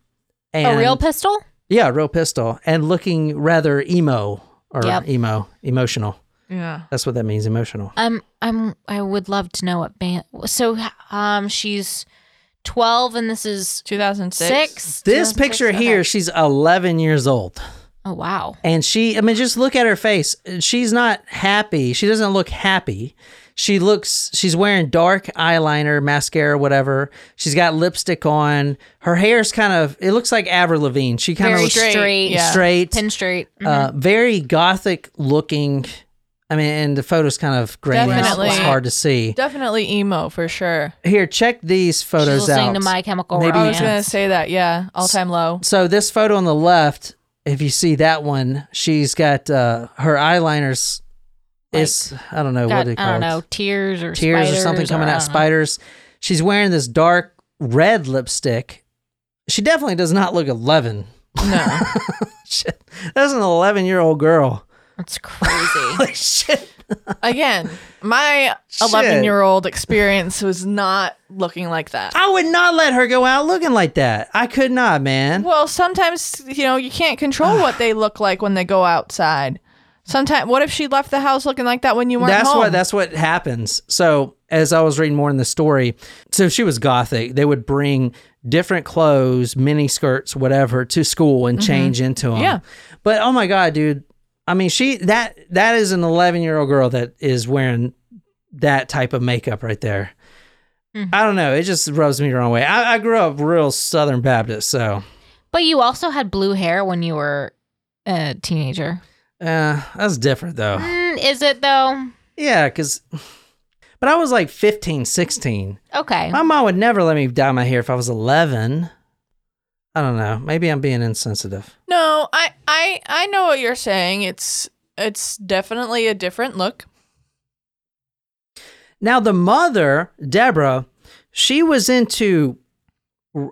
And, a real pistol? Yeah, a real pistol. And looking rather emo or Yep. emo, emotional. Yeah. That's what that means, emotional. I'm I'm I would love to know what band. So um she's 12 and this is 2006. 6. This picture here, she's 11 years old. Oh wow. And she, I mean, just look at her face. She's not happy. She doesn't look happy. She looks, she's wearing dark eyeliner, mascara, whatever. She's got lipstick on. Her hair's kind of, it looks like Avril Lavigne. She kind of looks straight. straight, yeah. straight, Pin straight. Uh, very gothic looking. I mean, and the photo's kind of grainy. It's- Definitely. It's hard to see. Definitely emo for sure. Here, check these photos She's photos listening out. to My Chemical Maybe- I was Romance. gonna say that. Yeah, all time low. So this photo on the left, if you see that one, she's got uh, her eyeliners. It's I don't know Got, what they call I don't it. know, tears or tears or spiders something coming I out. don't know. Spiders. She's wearing this dark red lipstick. She definitely does not look eleven. No. (laughs) Shit, that's an eleven year old girl. That's crazy. (laughs) Holy shit. (laughs) Again, my Shit. 11 year old experience was not looking like that. I would not let her go out looking like that. I could not, man. Well, sometimes you know you can't control what (sighs) they look like when they go outside. Sometimes, what if she left the house looking like that when you weren't that's home? what that's what happens. So as I was reading more in the story, so she was gothic. They would bring different clothes, mini skirts, whatever, to school and mm-hmm. change into them. Yeah. But oh my god, dude! I mean, she that that is an 11 year old girl that is wearing that type of makeup right there. I don't know. It just rubs me the wrong way. I, I grew up real Southern Baptist, so but you also had blue hair when you were a teenager. uh, that's different though. Mm, is it though? Yeah, because, but I was like 15, 16. Okay. My mom would never let me dye my hair if I was 11. I don't know. Maybe I'm being insensitive. No, I, I, I know what you're saying. It's, it's definitely a different look. Now, the mother, Deborah, she was into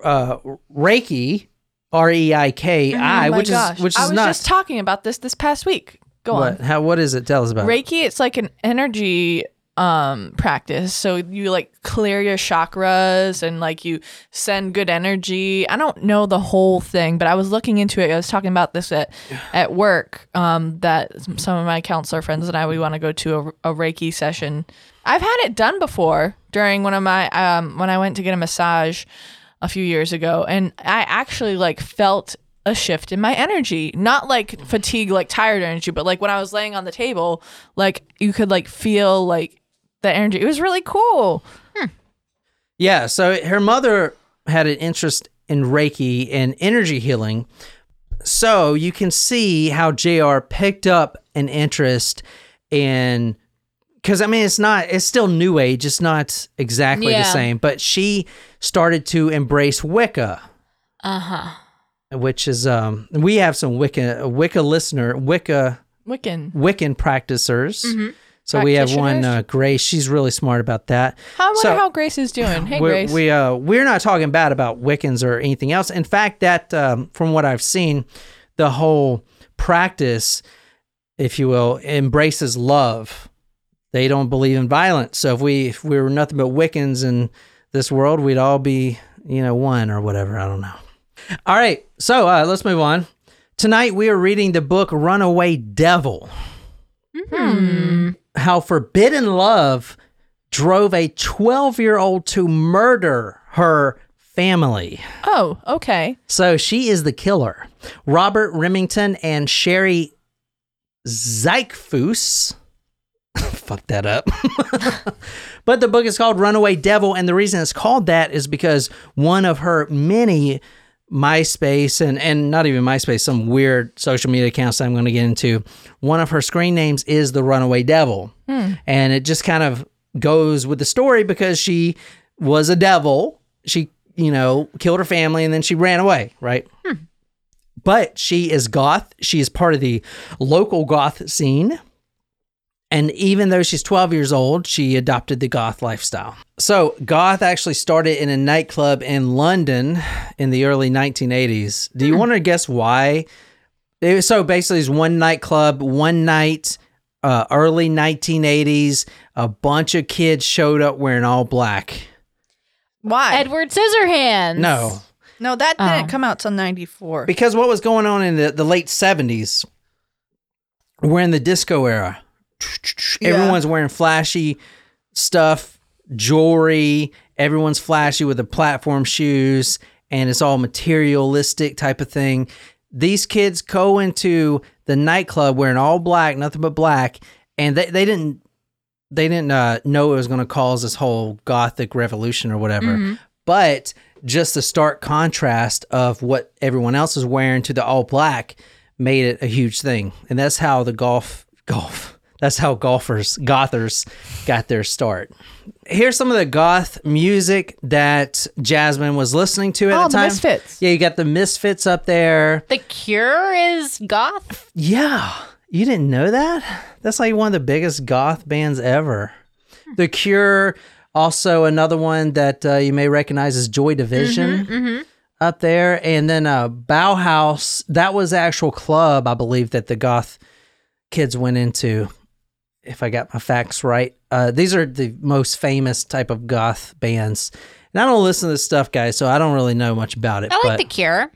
uh, Reiki, R E I K I, oh my which gosh. is which I was not just talking about this this past week. Go what? on. How? What is it? Tell us about. it. Reiki, it's like an energy um practice. So you like clear your chakras and like you send good energy. I don't know the whole thing, but I was looking into it. I was talking about this at at work. Um, that some of my counselor friends and I we want to go to a, a Reiki session. I've had it done before during one of my um when I went to get a massage a few years ago, and I actually like felt a shift in my energy not like fatigue like tired energy but like when i was laying on the table like you could like feel like the energy it was really cool Yeah. So her mother had an interest in Reiki and energy healing. So you can see how JR picked up an interest in because I mean it's not it's still new age, it's not exactly the same, but she started to embrace Wicca, Uh huh. which is um we have some Wicca Wicca listener, Wicca wiccan Wiccan practicers. So we have one uh, Grace. She's really smart about that. how I wonder So- how grace is doing hey we're, grace We uh we're not talking bad about Wiccans or anything else. In fact, that um, from what I've seen, the whole practice, if you will, embraces love. They don't believe in violence. So if we if we were nothing but Wiccans in this world, we'd all be you know one or whatever. I don't know. All right, so uh, let's move on. Tonight we are reading the book Runaway Devil. How forbidden love drove a 12 year old to murder her family. oh okay So she is the killer. Robert Remington and Sherry Zykfus. (laughs) Fuck that up. (laughs) but the book is called Runaway Devil. And the reason it's called that is because one of her many MySpace and, and not even MySpace, some weird social media accounts that I'm going to get into, one of her screen names is the Runaway Devil. Hmm. And it just kind of goes with the story because she was a devil. She, you know, killed her family and then she ran away, right? Hmm. But she is goth. She is part of the local goth scene. And even though she's 12 years old, she adopted the goth lifestyle. So, goth actually started in a nightclub in London in the early 1980s. Do you want to guess why It, so basically, it's one nightclub, one night, uh, early 1980s. A bunch of kids showed up wearing all black. Why? Edward Scissorhands. No, no, that didn't Oh. come out till 94. because what was going on in the, the late 70s? We're in the disco era. Yeah. Everyone's wearing flashy stuff, jewelry. Everyone's flashy with the platform shoes, and it's all materialistic type of thing. These kids go into the nightclub wearing all black, nothing but black, and they, they didn't they didn't uh, know it was going to cause this whole gothic revolution or whatever. But just the stark contrast of what everyone else is wearing to the all black made it a huge thing, and that's how the golf golf. That's how golfers, gothers, got their start. Here's some of the goth music that Jasmine was listening to at Oh, the the time. Misfits. Yeah, you got the Misfits up there. The Cure is goth. Yeah, you didn't know that? That's like one of the biggest goth bands ever. The Cure, also another one that uh, you may recognize is Joy Division up there, and then uh, Bauhaus. That was the actual club, I believe, that the goth kids went into. If I got my facts right, uh, these are the most famous type of goth bands. And I don't listen to this stuff, guys, so I don't really know much about it. I but like The Cure.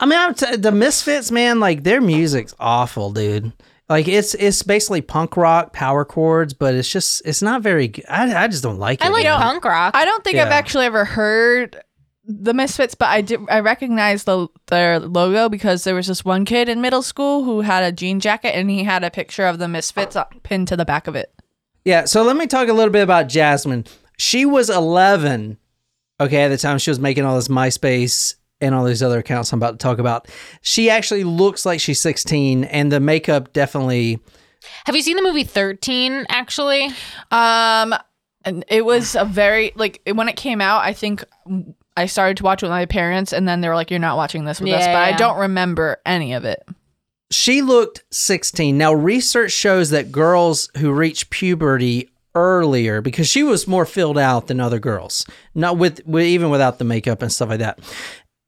I mean, I'm t- the Misfits, man. Like their music's awful, dude. Like it's it's basically punk rock, power chords, but it's just it's not very. good. I I just don't like it. I like man. punk rock. I don't think I've actually ever heard the Misfits, but I did. I recognize the their logo because there was this one kid in middle school who had a jean jacket and he had a picture of the Misfits pinned to the back of it. Yeah. So let me talk a little bit about Jasmine. She was 11. Okay, at the time she was making all this MySpace and all these other accounts I'm about to talk about. She actually looks like she's 16, and the makeup definitely. Have you seen the movie 13, actually? Um, and it was a very like when it came out. I think I started to watch it with my parents, and then they were like, "You're not watching this with us," Yeah, but I don't remember any of it. She looked 16. Now, research shows that girls who reach puberty earlier, because she was more filled out than other girls, not with, with even without the makeup and stuff like that.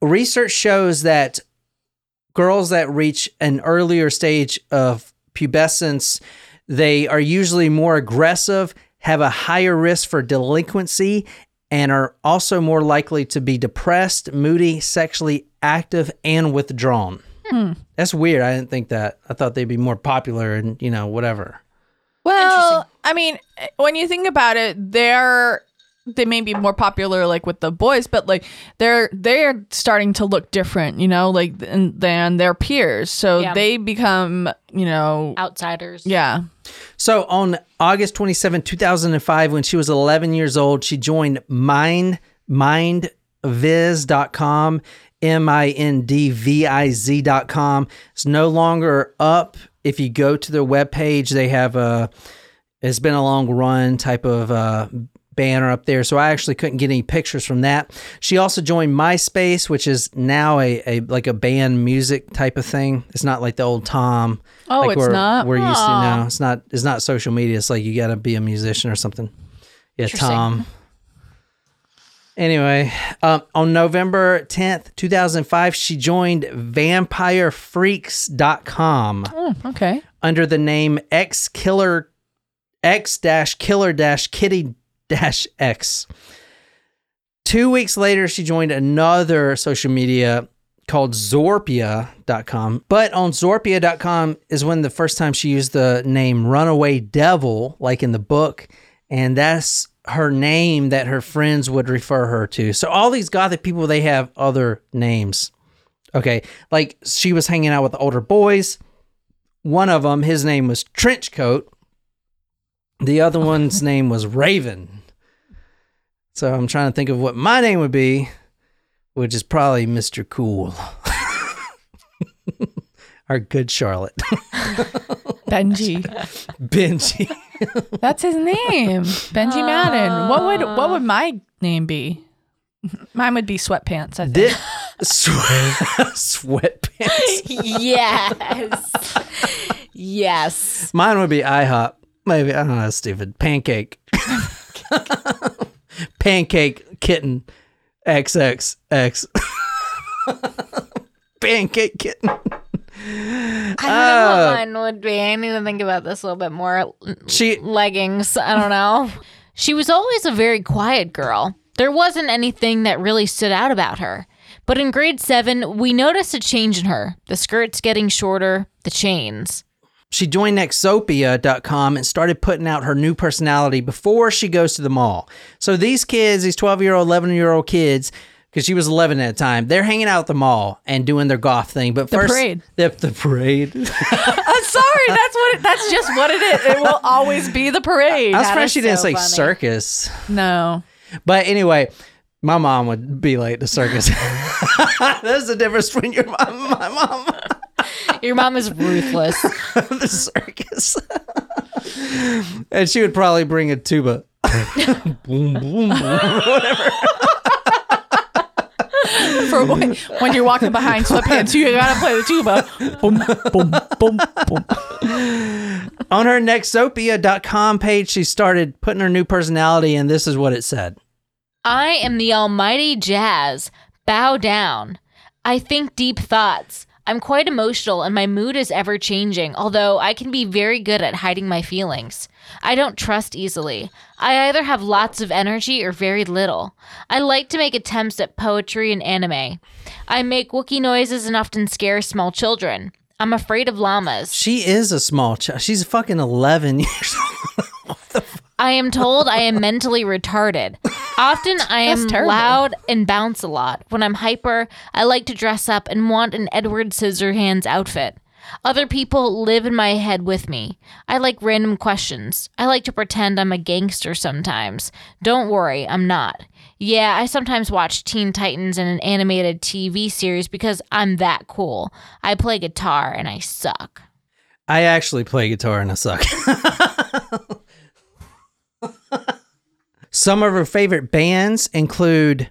Research shows that girls that reach an earlier stage of pubescence, they are usually more aggressive, have a higher risk for delinquency, and are also more likely to be depressed, moody, sexually active, and withdrawn. Hmm. That's weird. I didn't think that. I thought they'd be more popular and, you know, whatever. Well, I mean, when you think about it, they're they may be more popular like with the boys, but like they're they're starting to look different, you know, like than, than their peers. So Yeah. they become, you know, Outsiders. yeah. So on August 27, 2005, when she was 11 years old, she joined Mind mindviz.com, M I N D V I Z.com. It's no longer up. If you go to their webpage, they have a it's been a long run type of uh, banner up there. So I actually couldn't get any pictures from that. She also joined MySpace, which is now a, a like a band music type of thing. It's not like the old Tom. Oh, like it's we're, not? We're used to now. It's not. It's not social media. It's like you got to be a musician or something. Yeah, Tom. Anyway, um, on November 10th, 2005, she joined VampireFreaks.com Oh, okay. under the name X Killer X dash Killer dash Kitty X. Two weeks later, she joined another social media called Zorpia.com. But on Zorpia.com is when the first time she used the name Runaway Devil, like in the book. And that's her name that her friends would refer her to. So all these gothic people, they have other names. Okay. Like she was hanging out with older boys. One of them, his name was Trenchcoat. The other one's name was Raven. So I'm trying to think of what my name would be, which is probably Mr. Cool. (laughs) Our good Charlotte. (laughs) Benji. Benji. That's his name. Benji Madden. What would what would my name be? Mine would be sweatpants, I think. (laughs) Did sweat, sweatpants. yes. yes. Mine would be IHOP. Maybe I don't know. Stupid. Pancake. (laughs) Pancake kitten. XXX. (laughs) Pancake kitten. I don't know what uh, mine would be. I need to think about this a little bit more. She Leggings. I don't know. she was always a very quiet girl. There wasn't anything that really stood out about her. But in grade seven, we noticed a change in her the skirts getting shorter, the chains. She joined Nexopia.com and started putting out her new personality before she goes to the mall. So these kids, these 12 year old, 11 year old kids, because she was 11 at the time, they're hanging out at the mall and doing their goth thing. But The first, parade. The, the parade. (laughs) I'm sorry. That's what. It, that's just what it is. It will always be the parade. I was surprised is she didn't say funny. circus. no. But anyway, my mom would be late to circus. (laughs) There's the difference between your mom and my mom. Your mom is ruthless. (laughs) the circus. and she would probably bring a tuba. (laughs) boom, boom, boom. Whatever. For when, when you're walking behind sweatpants, you gotta play the tuba. Boom, boom, boom, boom. On her Nexopia.com page, she started putting her new personality, and this is what it said. I am the almighty jazz. Bow down. I think deep thoughts. I'm quite emotional and my mood is ever changing, although I can be very good at hiding my feelings. I don't trust easily. I either have lots of energy or very little. I like to make attempts at poetry and anime. I make Wookiee noises and often scare small children. I'm afraid of llamas. She is a small child. She's fucking 11 (laughs) years old. I am told I am mentally retarded. Often I am That's terrible. loud and bounce a lot. When I'm hyper, I like to dress up and want an Edward Scissorhands outfit. Other people live in my head with me. I like random questions. I like to pretend I'm a gangster sometimes. Don't worry, I'm not. Yeah, I sometimes watch Teen Titans and an animated TV series because I'm that cool. I play guitar and I suck. I actually play guitar and I suck. (laughs) Some of her favorite bands include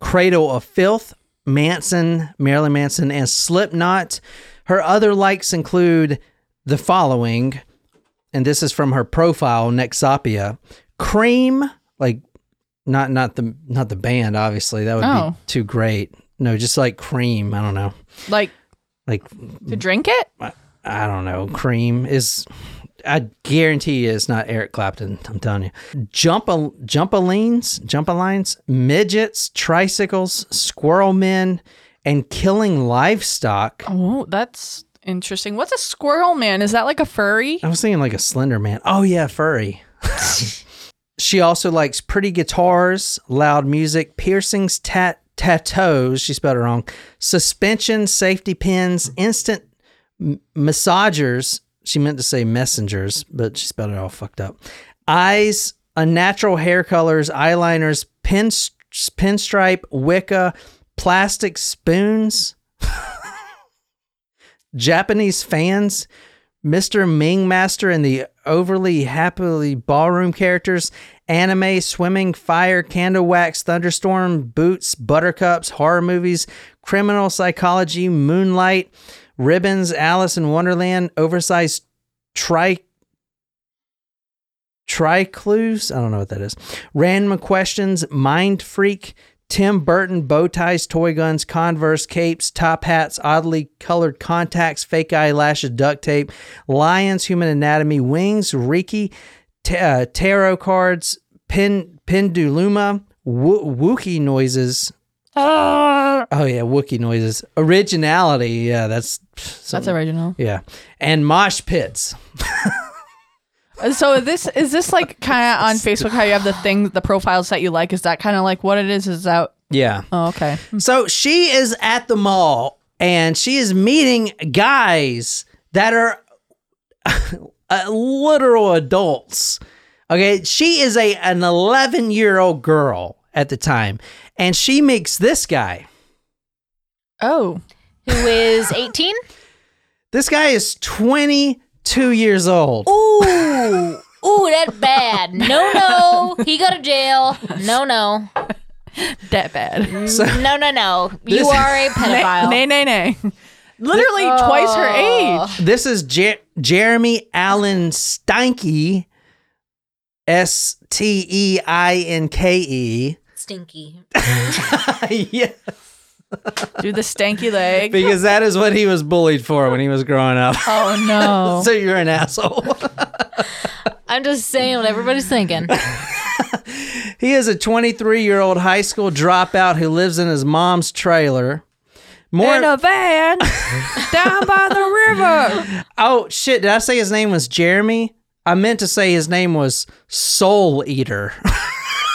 Cradle of Filth, Manson, Marilyn Manson, and Slipknot. Her other likes include the following, and this is from her profile, Nexopia. Cream, like not not the not the band, obviously. That would Oh. be too great. No, just like cream. I don't know. Like Like to drink it? I don't know. Cream is. I guarantee you it's not Eric Clapton. I'm telling you. Jump a jumpalines, jumpalines, midgets, tricycles, squirrel men, and killing livestock. Oh, that's interesting. What's a squirrel man? Is that like a furry? I was thinking like a Slender Man. Oh yeah, furry. (laughs) she also likes pretty guitars, loud music, piercings, tat tattoos. She spelled it wrong. Suspension, safety pins, instant massagers. She meant to say messengers, but she spelled it all fucked up. Eyes, unnatural hair colors, eyeliners, pin pinstripe, Wicca, plastic spoons. (laughs) Japanese fans, Mr. Ming Master and the overly happily ballroom characters, anime, swimming, fire, candle wax, thunderstorm, boots, buttercups, horror movies, criminal psychology, moonlight, ribbons, Alice in Wonderland, oversized tri Triclues, I don't know what that is. Random questions, Mind Freak, Tim Burton, bow ties, toy guns, Converse, capes, top hats, oddly colored contacts, fake eyelashes, duct tape, lions, human anatomy, wings, Reiki, ta- uh, tarot cards, pin, penduluma, wo- Wookie noises. Oh yeah, Wookie noises. Originality, yeah, that's That's original. yeah, and mosh pits. Uh, So this is this like kind of (laughs) on Facebook how you have the thing the profiles that you like. Is that kind of like what it is? Is that Yeah. oh, okay? So she is at the mall and she is meeting guys that are (laughs) literal adults. Okay, she is a an 11 year old girl at the time, and she meets this guy. Oh, Who is 18? (laughs) This guy is 22 years old. Ooh, ooh, that's bad. No, no. He go to jail. No, no. that bad. No, no, no. You This- are a pedophile. Nay, nay, nay. Literally oh. twice her Oh. age. This is Jer- Jeremy Allen Steinke, S T E I N K E. Stinky. (laughs) yeah. Do the stanky leg. because that is what he was bullied for when he was growing up. Oh no. (laughs) so you're an asshole. (laughs) I'm just saying what everybody's thinking. (laughs) he is a 23 year old high school dropout who lives in his mom's trailer. More. In a van down by the river. oh shit! Did I say his name was Jeremy? I meant to say his name was Soul Eater.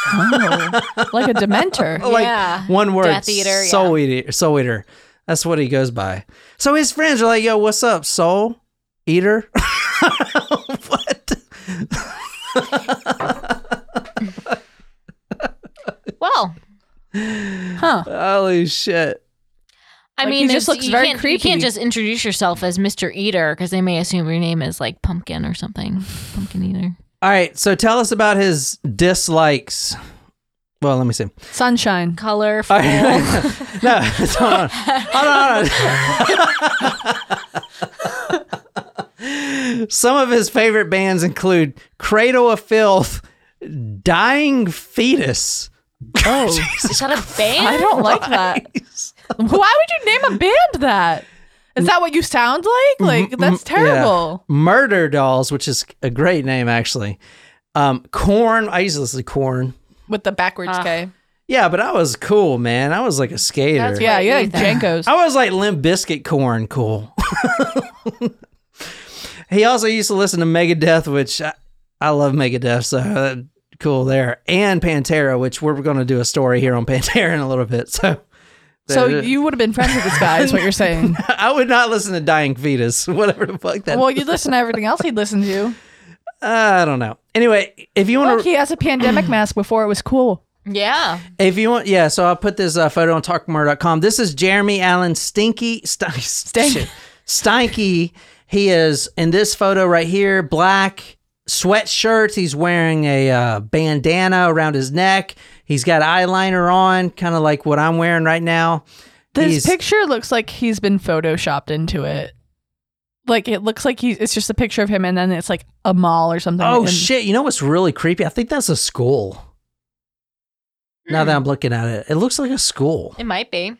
Oh, like a dementor. (laughs) like Yeah. one word. Death Eater, Soul Eater. Soul Eater. That's what he goes by. So his friends are like, "Yo, what's up, Soul Eater?" (laughs) what? Well, Huh. Holy shit! I Like, mean, he just looks you very can't, You can't just introduce yourself as Mr. Eater because they may assume your name is like Pumpkin or something. Pumpkin Eater. All right, so tell us about his dislikes. Well, let me see. Sunshine. Colorful. All right. (laughs) no, (laughs) hold on. Hold on, hold (laughs) on. Some of his favorite bands include Cradle of Filth, Dying Fetus. Oh. Is that a band? I don't like that. Why would you name a band that? Is that what you sound like? Like that's terrible. Yeah. Murderdolls, which is a great name actually. Um, Korn. I used to listen to Korn. With the backwards Ah. K. Yeah, but I was cool, man. I was like a skater. That's Yeah, yeah, Ethan. JNCOs. I was like Limp Bizkit Korn cool. (laughs) he also used to listen to Megadeth, which I, I love Megadeth, so uh, cool there. And Pantera, which we're going to do a story here on Pantera in a little bit. So, So you would have been friends with this guy, is what you're saying. (laughs) I would not listen to Dying Fetus, (laughs) whatever the fuck that. well, you'd listen to everything else he'd listen to. I don't know. Anyway, if you want Look, to, he has a pandemic (clears throat) mask before it was cool. Yeah. if you want, yeah. So I'll put this uh, photo on talkmurder.com. This is Jeremy Allen Stinky St- Stink. (laughs) shit. Stanky. He is in this photo right here, black sweatshirt. He's wearing a uh, bandana around his neck. He's got eyeliner on, kind of like what I'm wearing right now. This He's- picture looks like he's been photoshopped into it. Like it looks like he's it's just a picture of him and then it's like a mall or something. Oh and- shit! You know what's really creepy? I think that's a school. Now that I'm looking at it, it looks like a school. It might be.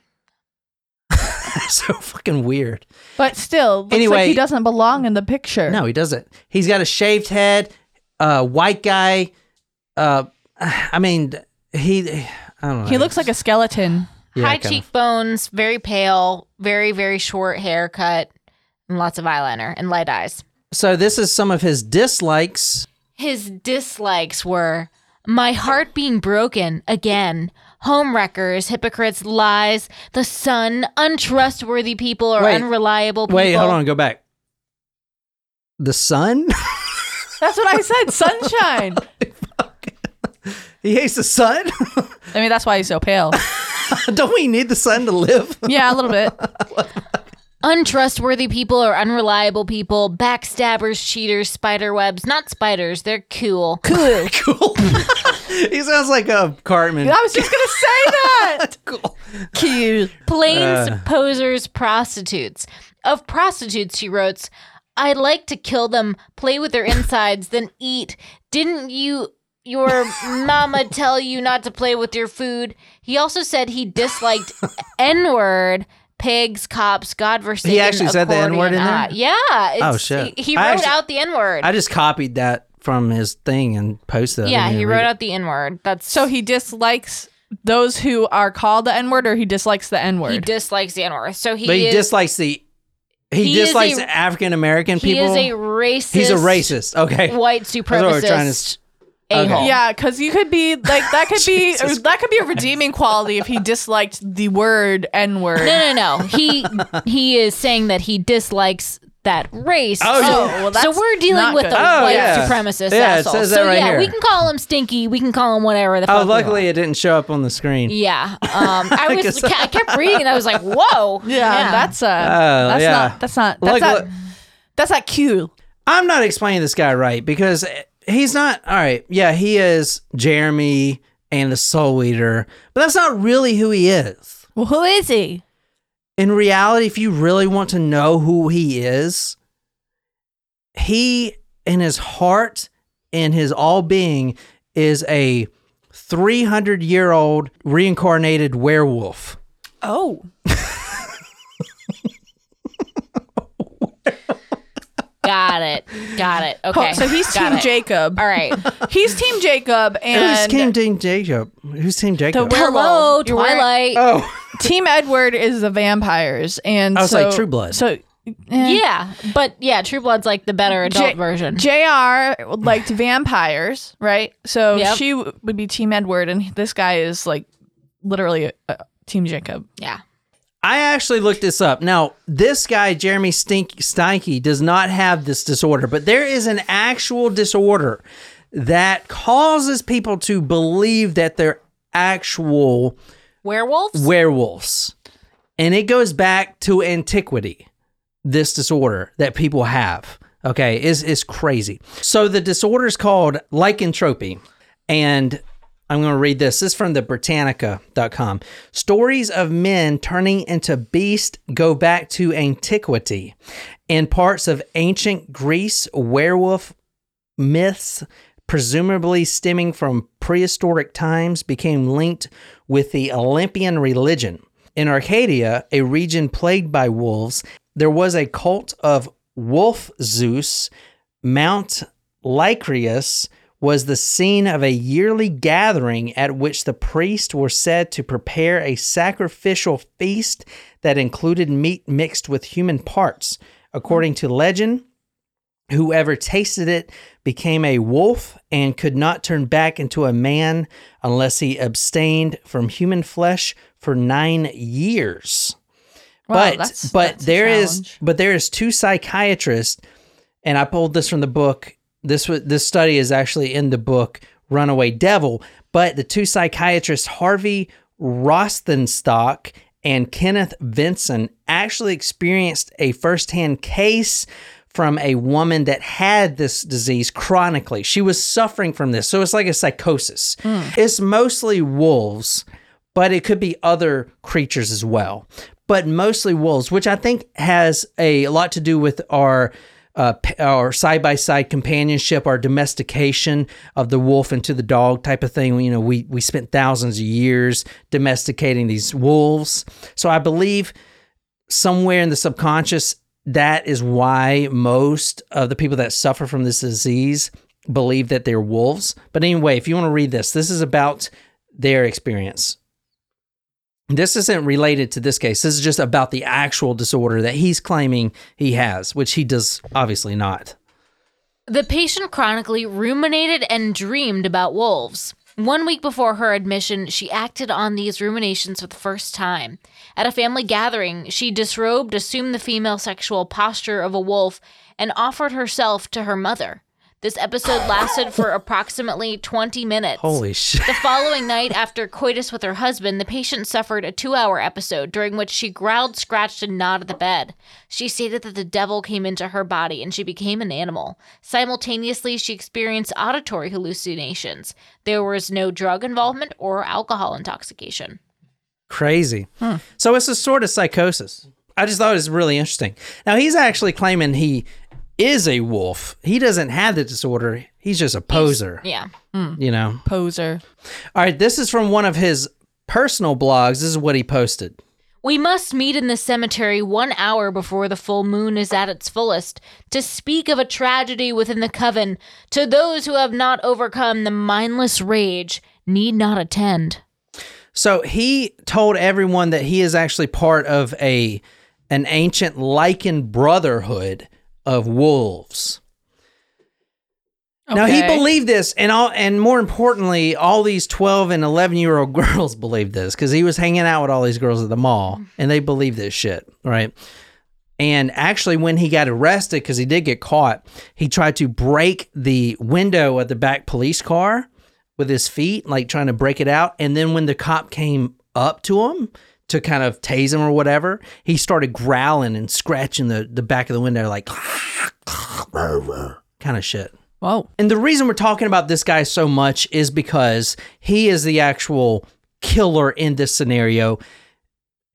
(laughs) so fucking weird. But still, looks Anyway- like he doesn't belong in the picture. No, he doesn't. He's got a shaved head, uh, white guy. Uh, (sighs) I mean, he. I don't know. He looks like a skeleton. Yeah, High kinda. cheekbones, very pale, very, very short haircut, and lots of eyeliner and light eyes. So this is some of his dislikes. His dislikes were my heart being broken again. Homewreckers, hypocrites, lies, the sun, untrustworthy people or Wait. unreliable people. Wait, hold on, go back. The sun? (laughs) That's what I said. Sunshine. (laughs) he hates the sun. (laughs) I mean, that's why he's so pale. (laughs) Don't we need the sun to live? (laughs) Yeah, a little bit. Untrustworthy people or unreliable people, backstabbers, cheaters, spider webs. Not spiders, they're cool. Cool. cool. he sounds like a Cartman. I was just gonna say that. cool. Cute. Planes, Uh. posers, prostitutes. Of prostitutes, she wrote, I like to kill them, play with their insides, then eat. Didn't you, your mama tell you not to play with your food? He also said he disliked (laughs) N word. Pigs, cops, godforsaken. He actually said the N-word in accordion. there? Ah, yeah. it's- Oh, shit. He, he wrote actually- out the N word. I just copied that from his thing and posted it. Yeah, he wrote out the N word. That's So he dislikes those who are called the N word, or he dislikes the N word. he dislikes the N word. So he But he is, dislikes the. He, He dislikes African American people. he is a racist. He's a racist. Okay. white That's what we're trying to supremacist s- a hole. Okay. yeah, because you could be like that. Could be (laughs) that could be a redeeming quality if he disliked the word N word. No, no, no. He (laughs) he is saying that he dislikes that race. Oh, so, yeah. well, so we're dealing with good. the Oh, white yeah. supremacist Yeah, it asshole. says that so right yeah, here. we can call him stinky. We can call him whatever the fuck. Oh, we luckily it didn't show up on the screen. Yeah. (laughs) Um, I was. guess- I kept reading. and I was like, "Whoa." Yeah, that's uh, Oh, that's yeah. not that's not that's Luckily- not that's not cute. I'm not explaining this guy right because he's not. All right. Yeah, he is Jeremy and the Soul Eater, but that's not really who he is. Well, who is he? in reality, if you really want to know who he is, he in his heart and his all being is a 300 year old reincarnated werewolf. Oh. Got it. Got it. Okay. So he's Got Team it. Jacob. All right. (laughs) He's Team Jacob Who's and Team Team Jacob? Who's Team Jacob? were- Hello, Werewolf. You're wearing- Twilight. oh, (laughs) Team Edward is the vampires. And I was so, like True Blood. So eh. Yeah, but yeah, True Blood's like the better adult J- version. JR liked vampires, right? So Yep. she w- would be Team Edward, and this guy is like literally uh, Team Jacob. yeah. I actually looked this up. Now, this guy, Jeremy Stink- Steinke, does not have this disorder, but there is an actual disorder that causes people to believe that they're actual Werewolves? werewolves. And it goes back to antiquity, this disorder that people have. Okay, is is crazy. So the disorder is called lycanthropy. And I'm going to read this. This is from the Britannica.com. Stories of men turning into beasts go back to antiquity. In parts of ancient Greece, werewolf myths, presumably stemming from prehistoric times, became linked with the Olympian religion. In Arcadia, a region plagued by wolves, there was a cult of Wolf Zeus. Mount Lycaeus was the scene of a yearly gathering at which the priests were said to prepare a sacrificial feast that included meat mixed with human parts. According to legend, Whoever tasted it became a wolf and could not turn back into a man unless he abstained from human flesh for nine years. Wow, but that's- but that's there is but there is two psychiatrists, and I pulled this from the book. This was this study is actually in the book Runaway Devil. But the two psychiatrists Harvey Rosenstock and Kenneth Vincent actually experienced a firsthand case from a woman that had this disease chronically. She was suffering from this. So it's like a psychosis. Hmm. It's mostly wolves, but it could be other creatures as well. But mostly wolves, which I think has a lot to do with our uh, side by side companionship, our domestication of the wolf into the dog type of thing. You know, we we spent thousands of years domesticating these wolves. So I believe somewhere in the subconscious, that is why most of the people that suffer from this disease believe that they're wolves. But anyway, if you want to read this, this is about their experience. This isn't related to this case. This is just about the actual disorder that he's claiming he has, which he does obviously not. The patient chronically ruminated and dreamed about wolves. One week before her admission, she acted on these ruminations for the first time. At a family gathering, she disrobed, assumed the female sexual posture of a wolf, and offered herself to her mother. This episode lasted for approximately 20 minutes. Holy shit. The following night, after coitus with her husband, the patient suffered a two hour episode during which she growled, scratched, and gnawed at the bed. She stated that the devil came into her body and she became an animal. Simultaneously, she experienced auditory hallucinations. There was no drug involvement or alcohol intoxication. Crazy. Hmm. So it's a sort of psychosis. I just thought it was really interesting. Now he's actually claiming he is a wolf. He doesn't have the disorder. He's just a poser. Yeah. Hmm. You know. Poser. All right, this is from one of his personal blogs. This is what he posted. We must meet in the cemetery one hour before the full moon is at its fullest to speak of a tragedy within the coven. To those who have not overcome the mindless rage, need not attend. So he told everyone that he is actually part of a an ancient lycan brotherhood of wolves. Now he believed this, and all, and more importantly, all these twelve and eleven year old (laughs) girls believed this because he was hanging out with all these girls at the mall, mm-hmm. and they believed this shit, right? And actually, when he got arrested, because he did get caught, he tried to break the window of the back police car with his feet, like trying to break it out. And then when the cop came up to him to kind of tase him or whatever, he started growling and scratching the, the back of the window, like (laughs) kind of shit. Whoa. And the reason we're talking about this guy so much is because he is the actual killer in this scenario.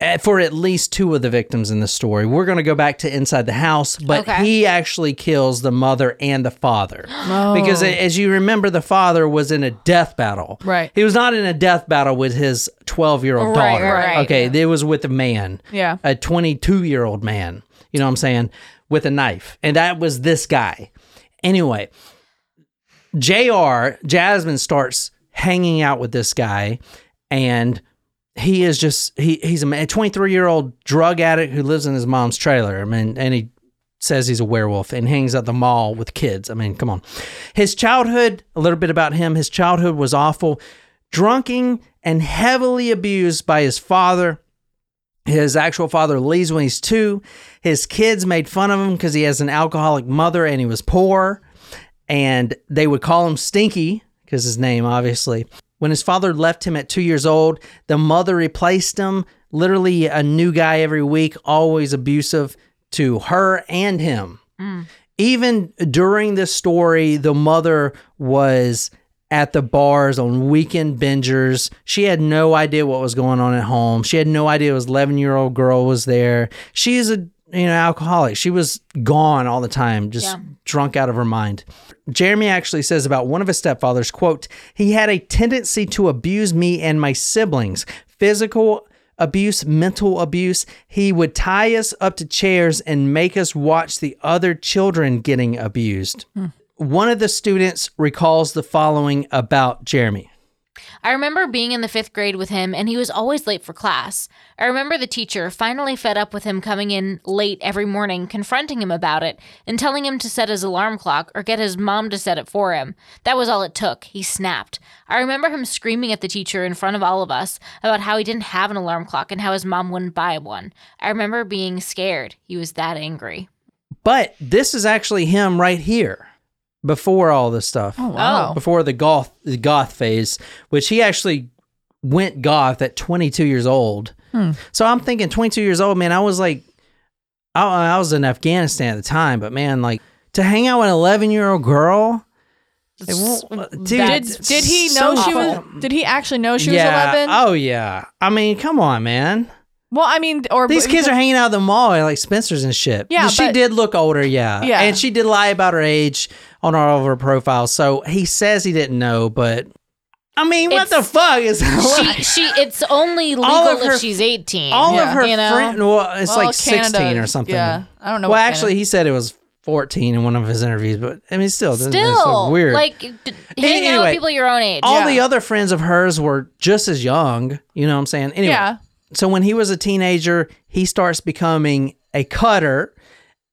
Uh, for at least two of the victims in the story. We're going to go back to inside the house, but Okay. he actually kills the mother and the father. (gasps) Oh. Because as you remember, the father was in a death battle. Right. He was not in a death battle with his 12 year old daughter. right, right. okay. It was with a man. Yeah. A 22 year old man. You know what I'm saying? With a knife. And that was this guy. Anyway, JR, Jasmine starts hanging out with this guy and he is just he he's a 23 year old drug addict who lives in his mom's trailer. I mean, and he says he's a werewolf and hangs at the mall with kids. I mean, come on. His childhood, a little bit about him. His childhood was awful, drunken and heavily abused by his father. His actual father leaves when he's two. His kids made fun of him because he has an alcoholic mother and he was poor. And they would call him Stinky because his name, obviously. When his father left him at two years old, the mother replaced him. Literally a new guy every week, always abusive to her and him. Mm. Even during this story, the mother was at the bars on weekend bingers. She had no idea what was going on at home. She had no idea it was 11 year old girl was there. She is a you know alcoholic. She was gone all the time, just Yeah. drunk out of her mind. Jeremy actually says about one of his stepfathers, quote, he had a tendency to abuse me and my siblings. Physical abuse, mental abuse. He would tie us up to chairs and make us watch the other children getting abused. Hmm. One of the students recalls the following about Jeremy. I remember being in the fifth grade with him, and he was always late for class. I remember the teacher, finally fed up with him coming in late every morning, confronting him about it and telling him to set his alarm clock or get his mom to set it for him. That was all it took. He snapped. I remember him screaming at the teacher in front of all of us about how he didn't have an alarm clock and how his mom wouldn't buy one. I remember being scared. He was that angry. But this is actually him right here before all this stuff. Oh, wow. Oh. Before the goth the goth phase, which he actually went goth at 22 years old. Hmm. So I'm thinking 22 years old, man, I was like I, I was in Afghanistan at the time, but man, like to hang out with an 11 year old girl. it won't- uh, uh, dude, Did did he know so she was? fucking- Did he actually know she was eleven? Oh yeah. I mean, come on, man. well, I mean, or These kids are hanging out at the mall at like Spencer's and shit. Yeah, she but- did look older, yeah. Yeah. and she did lie about her age on all of her profiles. So he says he didn't know, but I mean, what It's- the fuck is She, she, it's only legal All of if she's 18. all of her You know? friends? Well, it's Well, like Canada, sixteen or something. Yeah, I don't know. Well, what actually, Canada- he said it was fourteen in one of his interviews, but I mean, still, that's- that's Still, so weird. like, d- hang out with people your own age. all yeah. the other friends of hers were just as young. You know what I'm saying? Anyway, yeah, so when he was a teenager, he starts becoming a cutter.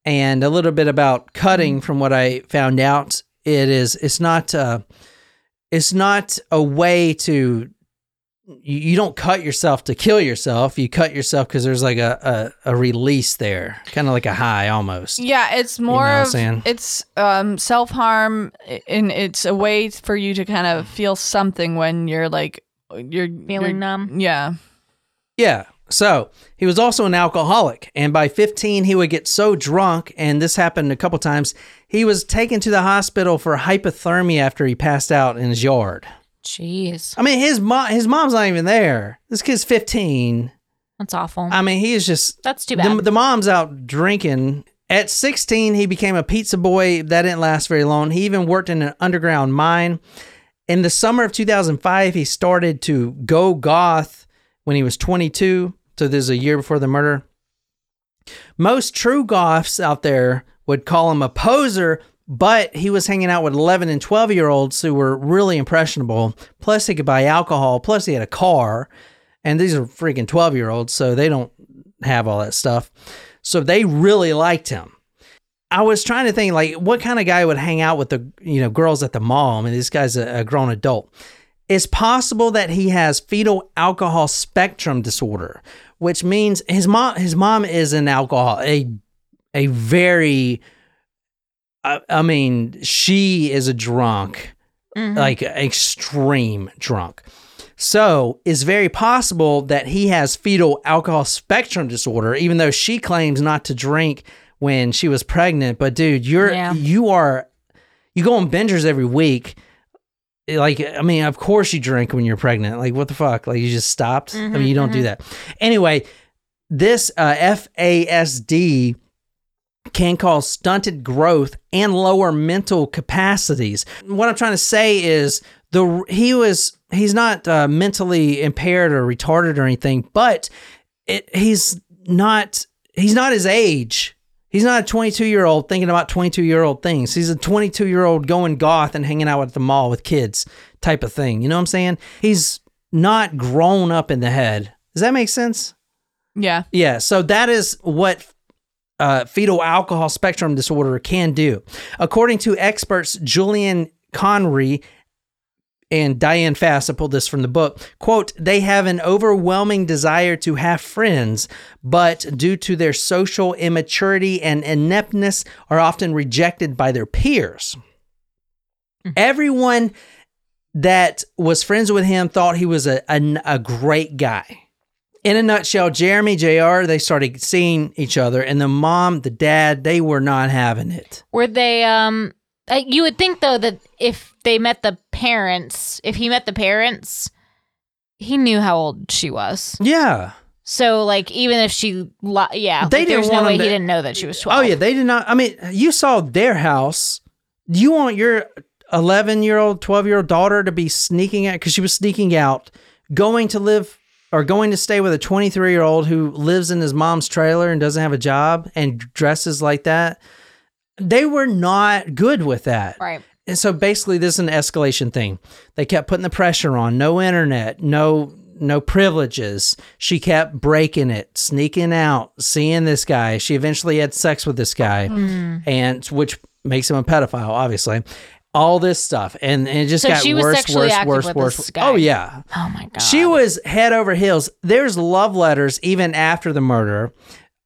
And a little bit about cutting from what I found out, it is it's not uh it's not a way to you, you don't cut yourself to kill yourself. You cut yourself because there's like a, a, a release there, kind of like a high almost. yeah. It's more know of it's um, self harm, and it's a way for you to kind of feel something when you're like you're Feeling you're- numb. Yeah, Yeah. So he was also an alcoholic. And by 15, he would get so drunk, and this happened a couple times, he was taken to the hospital for hypothermia after he passed out in his yard. Jeez, I mean, his mom, his mom's not even there. This kid's 15. that's awful. I mean, he is just. that's too The, bad. the mom's out drinking. At 16, he became a pizza boy. That didn't last very long. He even worked in an underground mine. In the summer of 2005, he started to go goth when he was 22. So this is a year before the murder. Most true goths out there would call him a poser, but he was hanging out with 11 and 12 year olds who were really impressionable. Plus, he could buy alcohol. Plus, he had a car. And these are freaking 12 year olds, so they don't have all that stuff. So they really liked him. I was trying to think like what kind of guy would hang out with the you know girls at the mall. I mean, this guy's a, a grown adult. It's possible that he has fetal alcohol spectrum disorder, which means his mom his mom is an alcohol a a very I, I mean she is a drunk mm-hmm. like extreme drunk. So it's very possible that he has fetal alcohol spectrum disorder, even though she claims not to drink when she was pregnant. But dude, you're Yeah. you are you go on bingers every week. Like I mean, of course you drink when you're pregnant. Like what the fuck? Like you just stopped? I mean, you don't do that. Anyway, this uh, FASD can cause stunted growth and lower mental capacities. What I'm trying to say is the he was he's not uh, mentally impaired or retarded or anything, but it, he's not he's not his age. He's not a 22 year old thinking about 22 year old things. He's a 22 year old going goth and hanging out at the mall with kids type of thing. You know what I'm saying? He's not grown up in the head. Does that make sense? Yeah. Yeah. So that is what uh, fetal alcohol spectrum disorder can do. According to experts Julian Conry and Diane Fast, I pulled this from the book, quote, they have an overwhelming desire to have friends, but due to their social immaturity and ineptness are often rejected by their peers. Everyone that was friends with him thought he was a, a, a great guy. In a nutshell, Jeremy JR, they started seeing each other, and the mom, the dad, they were not having it. Were they um uh, you would think though that if they met the parents, if he met the parents, he knew how old she was. Yeah. So like even if she li- yeah, They like, didn't there's no way him he didn't know that she was 12. Oh yeah, they did not. I mean, you saw their house. You want your 11 year old, 12 year old daughter to be sneaking out because she was sneaking out, going to live or going to stay with a 23 year old who lives in his mom's trailer and doesn't have a job and dresses like that? They were not good with that. Right. And so basically this is an escalation thing. They kept putting the pressure on. No internet, no no privileges. She kept breaking it, sneaking out, seeing this guy. She eventually had sex with this guy hmm. and which makes him a pedophile, obviously. All this stuff. And, and it just So got she was worse, sexually worse, active worse, with worse. this guy. Oh yeah. Oh my god. She was head over heels. There's love letters even after the murder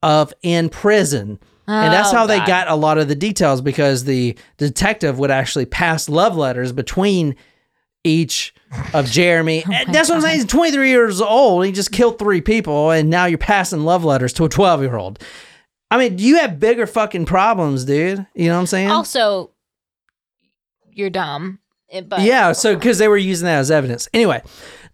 of in prison. And that's Oh, how they got a lot of the details because the detective would actually pass love letters between each of Jeremy. (laughs) Oh And that's what I'm saying. He's 23 years old. He just killed three people, and now you're passing love letters to a 12 year old. I mean, you have bigger fucking problems, dude. You know what I'm saying? also you're dumb. Eh, but Yeah, so because they were using that as evidence. Anyway,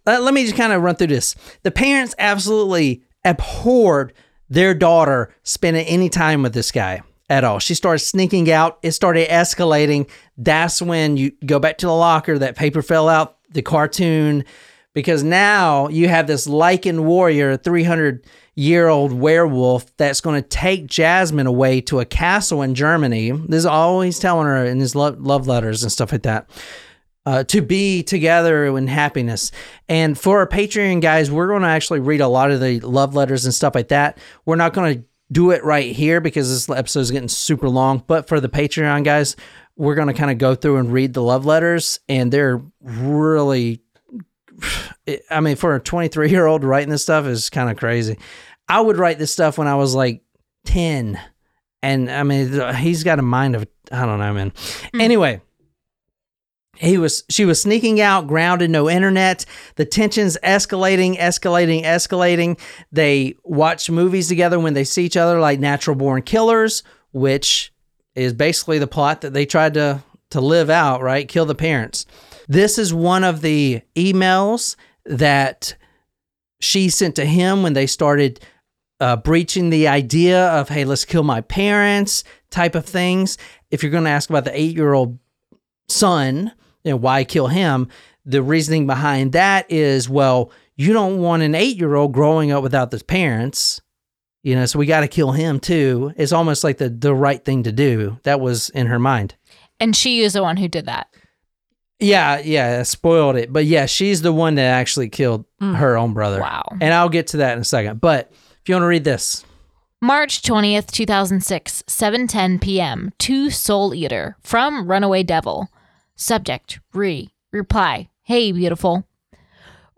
let, let me just kind of run through this. The parents absolutely abhorred their daughter spending any time with this guy at all. She started sneaking out. It started escalating. That's when you go back to the locker. That paper fell out. The cartoon, because now you have this lycan warrior, 300 year old werewolf that's going to take Jasmine away to a castle in Germany. This is all he's telling her in his love, love letters and stuff like that. Uh, to be together in happiness. And for our Patreon guys, we're going to actually read a lot of the love letters and stuff like that. We're not going to do it right here because this episode is getting super long. But for the Patreon guys, we're going to kind of go through and read the love letters, and they're really. (sighs) I mean, for a 23 year old writing this stuff is kind of crazy. I would write this stuff when I was like 10. And I mean, he's got a mind of, I don't know, man. Anyway, he was, she was sneaking out, grounded, no internet. The tensions escalating, escalating, escalating. They watch movies together when they see each other, like Natural Born Killers, which is basically the plot that they tried to to live out, right? Kill the parents. This is one of the emails that she sent to him when they started uh, breaching the idea of, hey, let's kill my parents type of things. If you're going to ask about the eight year old son, you know, why kill him? The reasoning behind that is, well, you don't want an eight year old growing up without his parents. You know, so we got to kill him too. It's almost like the the right thing to do. That was in her mind. and she is the one who did that. Yeah, yeah, spoiled it. But yeah, she's the one that actually killed mm. her own brother. Wow. And I'll get to that in a second. But if you want to read this, March 20th, 2006, 7:10 p.m. To Soul Eater from Runaway Devil. Subject: Re. Reply: Hey, beautiful.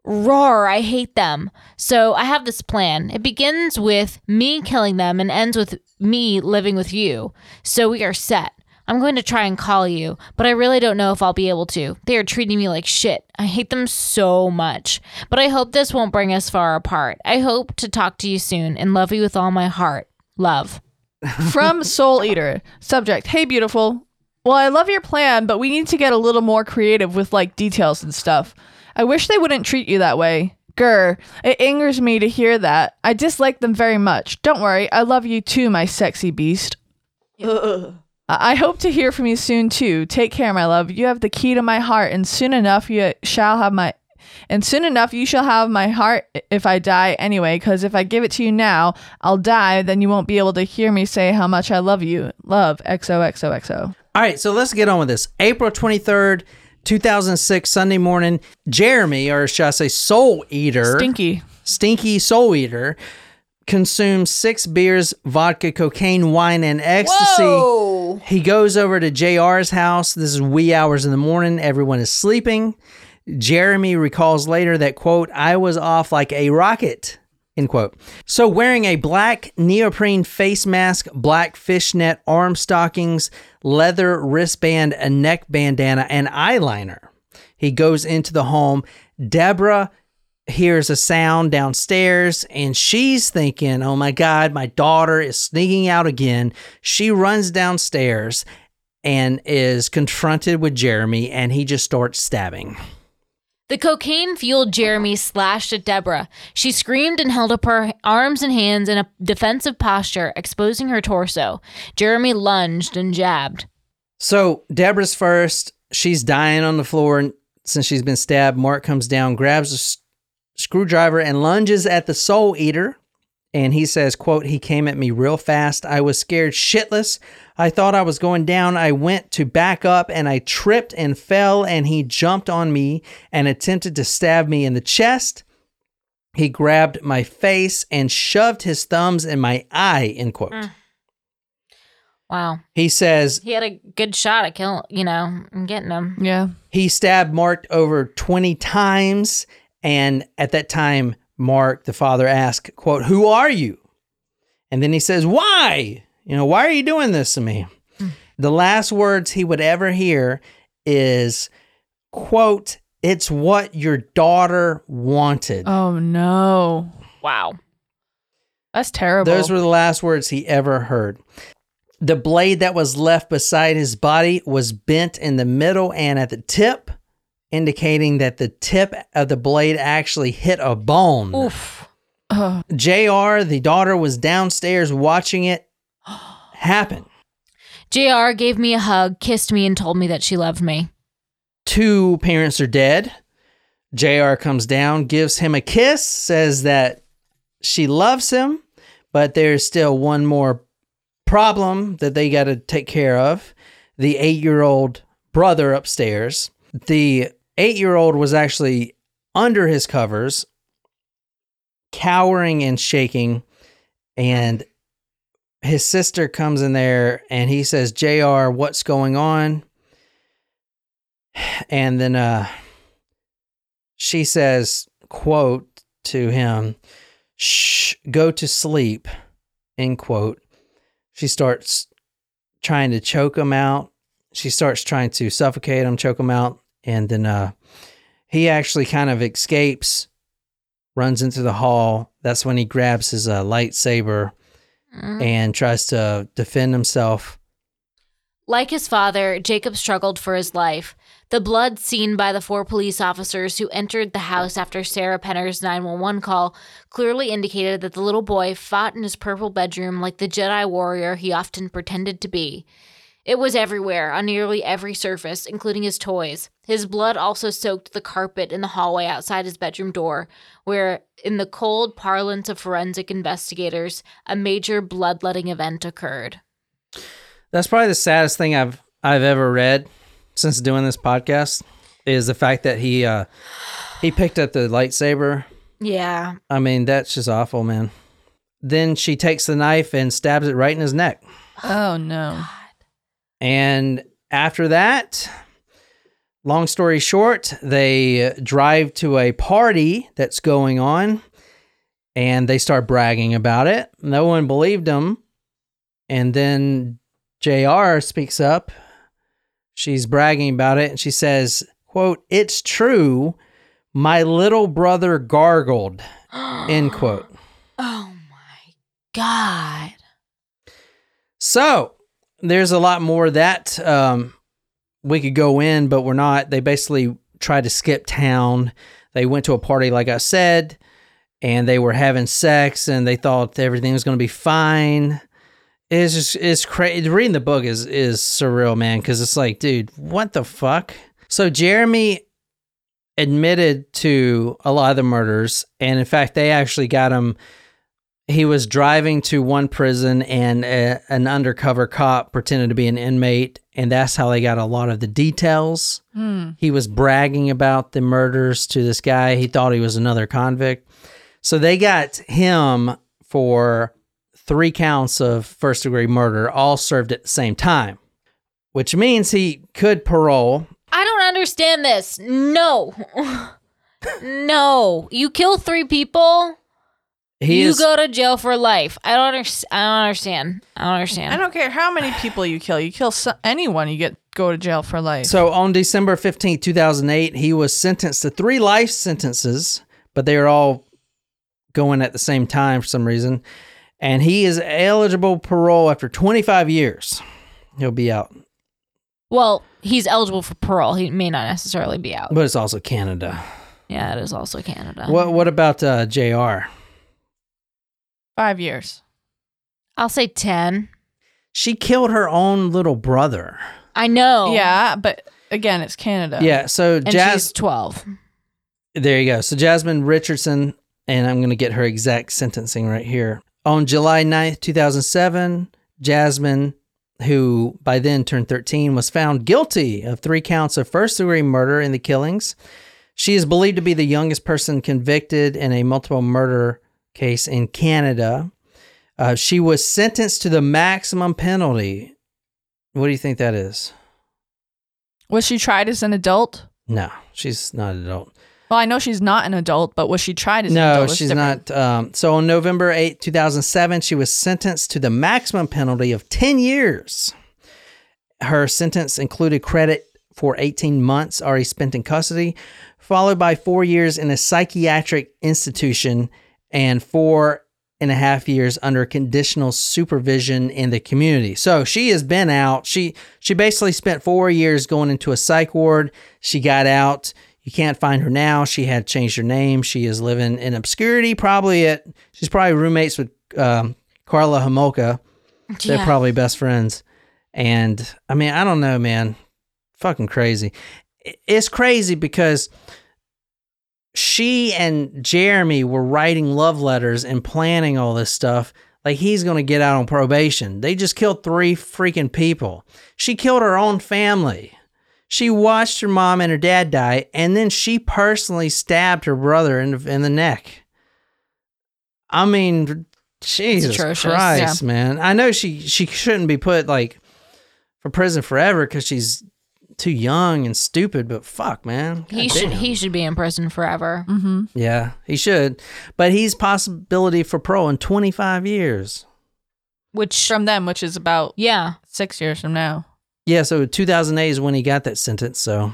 Roar, I hate them. So I have this plan. It begins with me killing them and ends with me living with you. So we are set. I'm going to try and call you, but I really don't know if I'll be able to. They are treating me like shit. I hate them so much. But I hope this won't bring us far apart. I hope to talk to you soon and love you with all my heart. Love. From Soul Eater. Subject Hey, beautiful. Well, I love your plan, but we need to get a little more creative with like details and stuff. I wish they wouldn't treat you that way. Grr, it angers me to hear that. I dislike them very much. Don't worry, I love you too, my sexy beast. (laughs) I I hope to hear from you soon too. Take care, my love. You have the key to my heart, and soon enough you shall have my and soon enough you shall have my heart if I die anyway, because if I give it to you now, I'll die, then you won't be able to hear me say how much I love you. Love XOXOXO. All right, so let's get on with this. April 23rd, 2006, Sunday morning, Jeremy, or should I say Soul Eater, Stinky. Stinky Soul Eater, consumes six beers, vodka, cocaine, wine, and ecstasy. He goes over to JR's house. This is wee hours in the morning. Everyone is sleeping. Jeremy recalls later that, quote, I was off like a rocket, end quote. So, wearing a black neoprene face mask, black fishnet arm stockings, leather wristband, a neck bandana, and eyeliner, he goes into the home. Deborah hears a sound downstairs and she's thinking, oh my God, my daughter is sneaking out again. She runs downstairs and is confronted with Jeremy and he just starts stabbing. The cocaine fueled Jeremy slashed at Deborah. She screamed and held up her arms and hands in a defensive posture, exposing her torso. Jeremy lunged and jabbed. So Deborah's first. She's dying on the floor and since she's been stabbed. Mark comes down, grabs a s- screwdriver, and lunges at the soul eater. And he says, quote, he came at me real fast. I was scared shitless. I thought I was going down. I went to back up and I tripped and fell and he jumped on me and attempted to stab me in the chest. He grabbed my face and shoved his thumbs in my eye, end quote. Mm. Wow. He says, He had a good shot at killing, you know, and getting him. Yeah. he stabbed Mark over 20 times. And at that time, Mark, the father, asked, quote, Who are you? And then he says, Why? You know, why are you doing this to me? The last words he would ever hear is, quote, It's what your daughter wanted. Oh no. Wow. That's terrible. Those were the last words he ever heard. The blade that was left beside his body was bent in the middle and at the tip, indicating that the tip of the blade actually hit a bone. Oof. Ugh. JR, the daughter, was downstairs watching it (gasps) happen. JR gave me a hug, kissed me, and told me that she loved me. Two parents are dead. JR comes down, gives him a kiss, says that she loves him, but there's still one more problem that they got to take care of. The eight year old brother upstairs. The eight year old was actually under his covers, cowering and shaking. And his sister comes in there and he says, JR, what's going on? (sighs) And then uh, she says, quote to him, shh, go to sleep, end quote. She starts trying to choke him out. She starts trying to suffocate him, choke him out. And then uh, he actually kind of escapes, runs into the hall. That's when he grabs his uh, lightsaber and tries to defend himself. Like his father, Jacob struggled for his life. The blood seen by the four police officers who entered the house after Sarah Penner's 911 call clearly indicated that the little boy fought in his purple bedroom like the Jedi warrior he often pretended to be. It was everywhere, on nearly every surface, including his toys. His blood also soaked the carpet in the hallway outside his bedroom door, where, in the cold parlance of forensic investigators, a major bloodletting event occurred. That's probably the saddest thing I've I've ever read since doing this podcast is the fact that he uh he picked up the lightsaber. Yeah. I mean, that's just awful, man. Then she takes the knife and stabs it right in his neck. Oh no. And after that, long story short, they drive to a party that's going on and they start bragging about it. No one believed them. And then JR speaks up. She's bragging about it and she says, quote, "It's true. My little brother gargled." (gasps) End quote. Oh my God. So there's a lot more that um, we could go in, but we're not. They basically tried to skip town. They went to a party, like I said, and they were having sex, and they thought everything was going to be fine. It's just it's crazy. Reading the book is is surreal, man, because it's like, dude, what the fuck? So Jeremy admitted to a lot of the murders, and in fact, they actually got him. He was driving to one prison, and a, an undercover cop pretended to be an inmate, and that's how they got a lot of the details. Hmm. He was bragging about the murders to this guy. He thought he was another convict. So they got him for three counts of first degree murder, all served at the same time, which means he could parole. I don't understand this. No. (laughs) no. You kill three people, He you is go to jail for life. I don't understand. I don't understand. I don't understand. I don't care how many (sighs) people you kill. You kill so- anyone, you get go to jail for life. so on December 15th, 2008, he was sentenced to three life sentences, but they were all going at the same time for some reason. And he is eligible parole after 25 years. He'll be out. well, he's eligible for parole. He may not necessarily be out. But it's also Canada. Yeah, it is also Canada. What what about uh, JR? Five years. I'll say 10. She killed her own little brother. I know. Yeah, but again, it's Canada. Yeah, so And Jazz she's 12. There you go. So Jasmine Richardson, and I'm going to get her exact sentencing right here. On July 9th, 2007, Jasmine, who by then turned 13, was found guilty of three counts of first degree murder in the killings. She is believed to be the youngest person convicted in a multiple murder case in Canada. Uh, she was sentenced to the maximum penalty. What do you think that is? Was she tried as an adult? No, she's not an adult. Well, I know she's not an adult, but was she tried as an No, adult? It's she's different. not. Um, so on November 8, 2007, she was sentenced to the maximum penalty of 10 years. Her sentence included credit for 18 months already spent in custody, followed by four years in a psychiatric institution and four and a half years under conditional supervision in the community. So she has been out. She she basically spent four years going into a psych ward. She got out. You can't find her now. She had changed her name. She is living in obscurity. Probably at she's probably roommates with um, Karla Homolka. (laughs) They're Yeah. probably best friends. And I mean, I don't know, man. Fucking crazy. It's crazy because she and Jeremy were writing love letters and planning all this stuff. Like he's going to get out on probation. They just killed three freaking people. She killed her own family. She watched her mom and her dad die, and then she personally stabbed her brother in the, in the neck. I mean, Jesus Christ, man! I know she she shouldn't be put like for prison forever because she's too young and stupid. But fuck, man, He God should damn. he should be in prison forever. Mm-hmm. Yeah, he should. But he's possibility for parole in 25 years. Which From them, which is about yeah. six years from now. Yeah, so 2008 is when he got that sentence. So,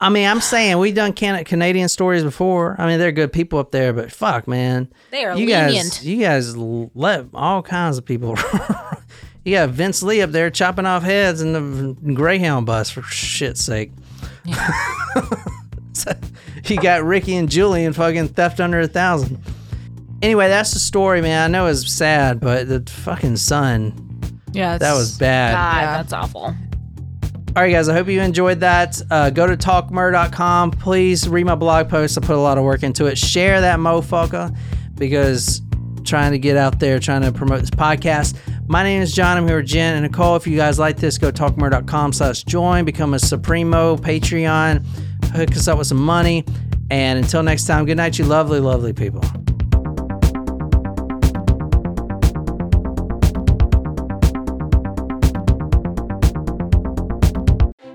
I mean, I'm saying we've done Can- Canadian stories before. I mean, they're good people up there, but fuck, man, They are you lenient. guys, you guys let all kinds of people. (laughs) you got Vince Li up there chopping off heads in the Greyhound bus for shit's sake. (laughs) So, you got Ricky and Julian fucking theft under a thousand. Anyway, that's the story, man. I know it's sad, but the fucking son, Yeah, that was bad. God, Yeah. that's awful. All right, guys, I hope you enjoyed that. Uh, go to talkmurder.com. Please read my blog post. I put a lot of work into it. Share that motherfucker because trying to get out there, trying to promote this podcast. My name is John. I'm here with Jen and Nicole. If you guys like this, go to talkmurder.com slash join. Become a Supremo Patreon. Hook us up with some money. And until next time, good night, you lovely, lovely people.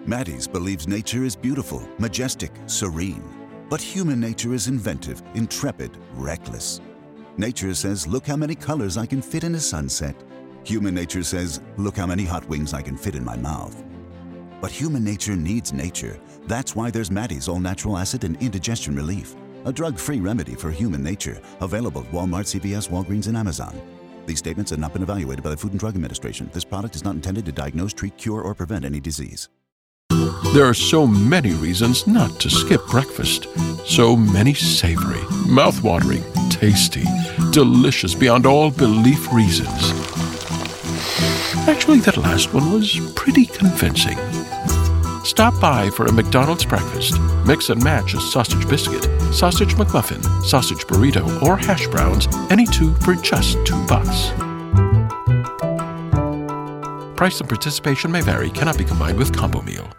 Maty's believes nature is beautiful, majestic, serene. But human nature is inventive, intrepid, reckless. Nature says, Look how many colors I can fit in a sunset. Human nature says, Look how many hot wings I can fit in my mouth. But human nature needs nature. That's why there's Maty's All Natural Acid and Indigestion Relief, a drug free remedy for human nature, available at Walmart, CVS, Walgreens, and Amazon. These statements have not been evaluated by the Food and Drug Administration. This product is not intended to diagnose, treat, cure, or prevent any disease. There are so many reasons not to skip breakfast. So many savory, mouth-watering, tasty, delicious beyond all belief reasons. Actually, that last one was pretty convincing. Stop by for a McDonald's breakfast. Mix and match a sausage biscuit, sausage McMuffin, sausage burrito, or hash browns, any two for just two bucks. Price and participation may vary, cannot be combined with combo meal.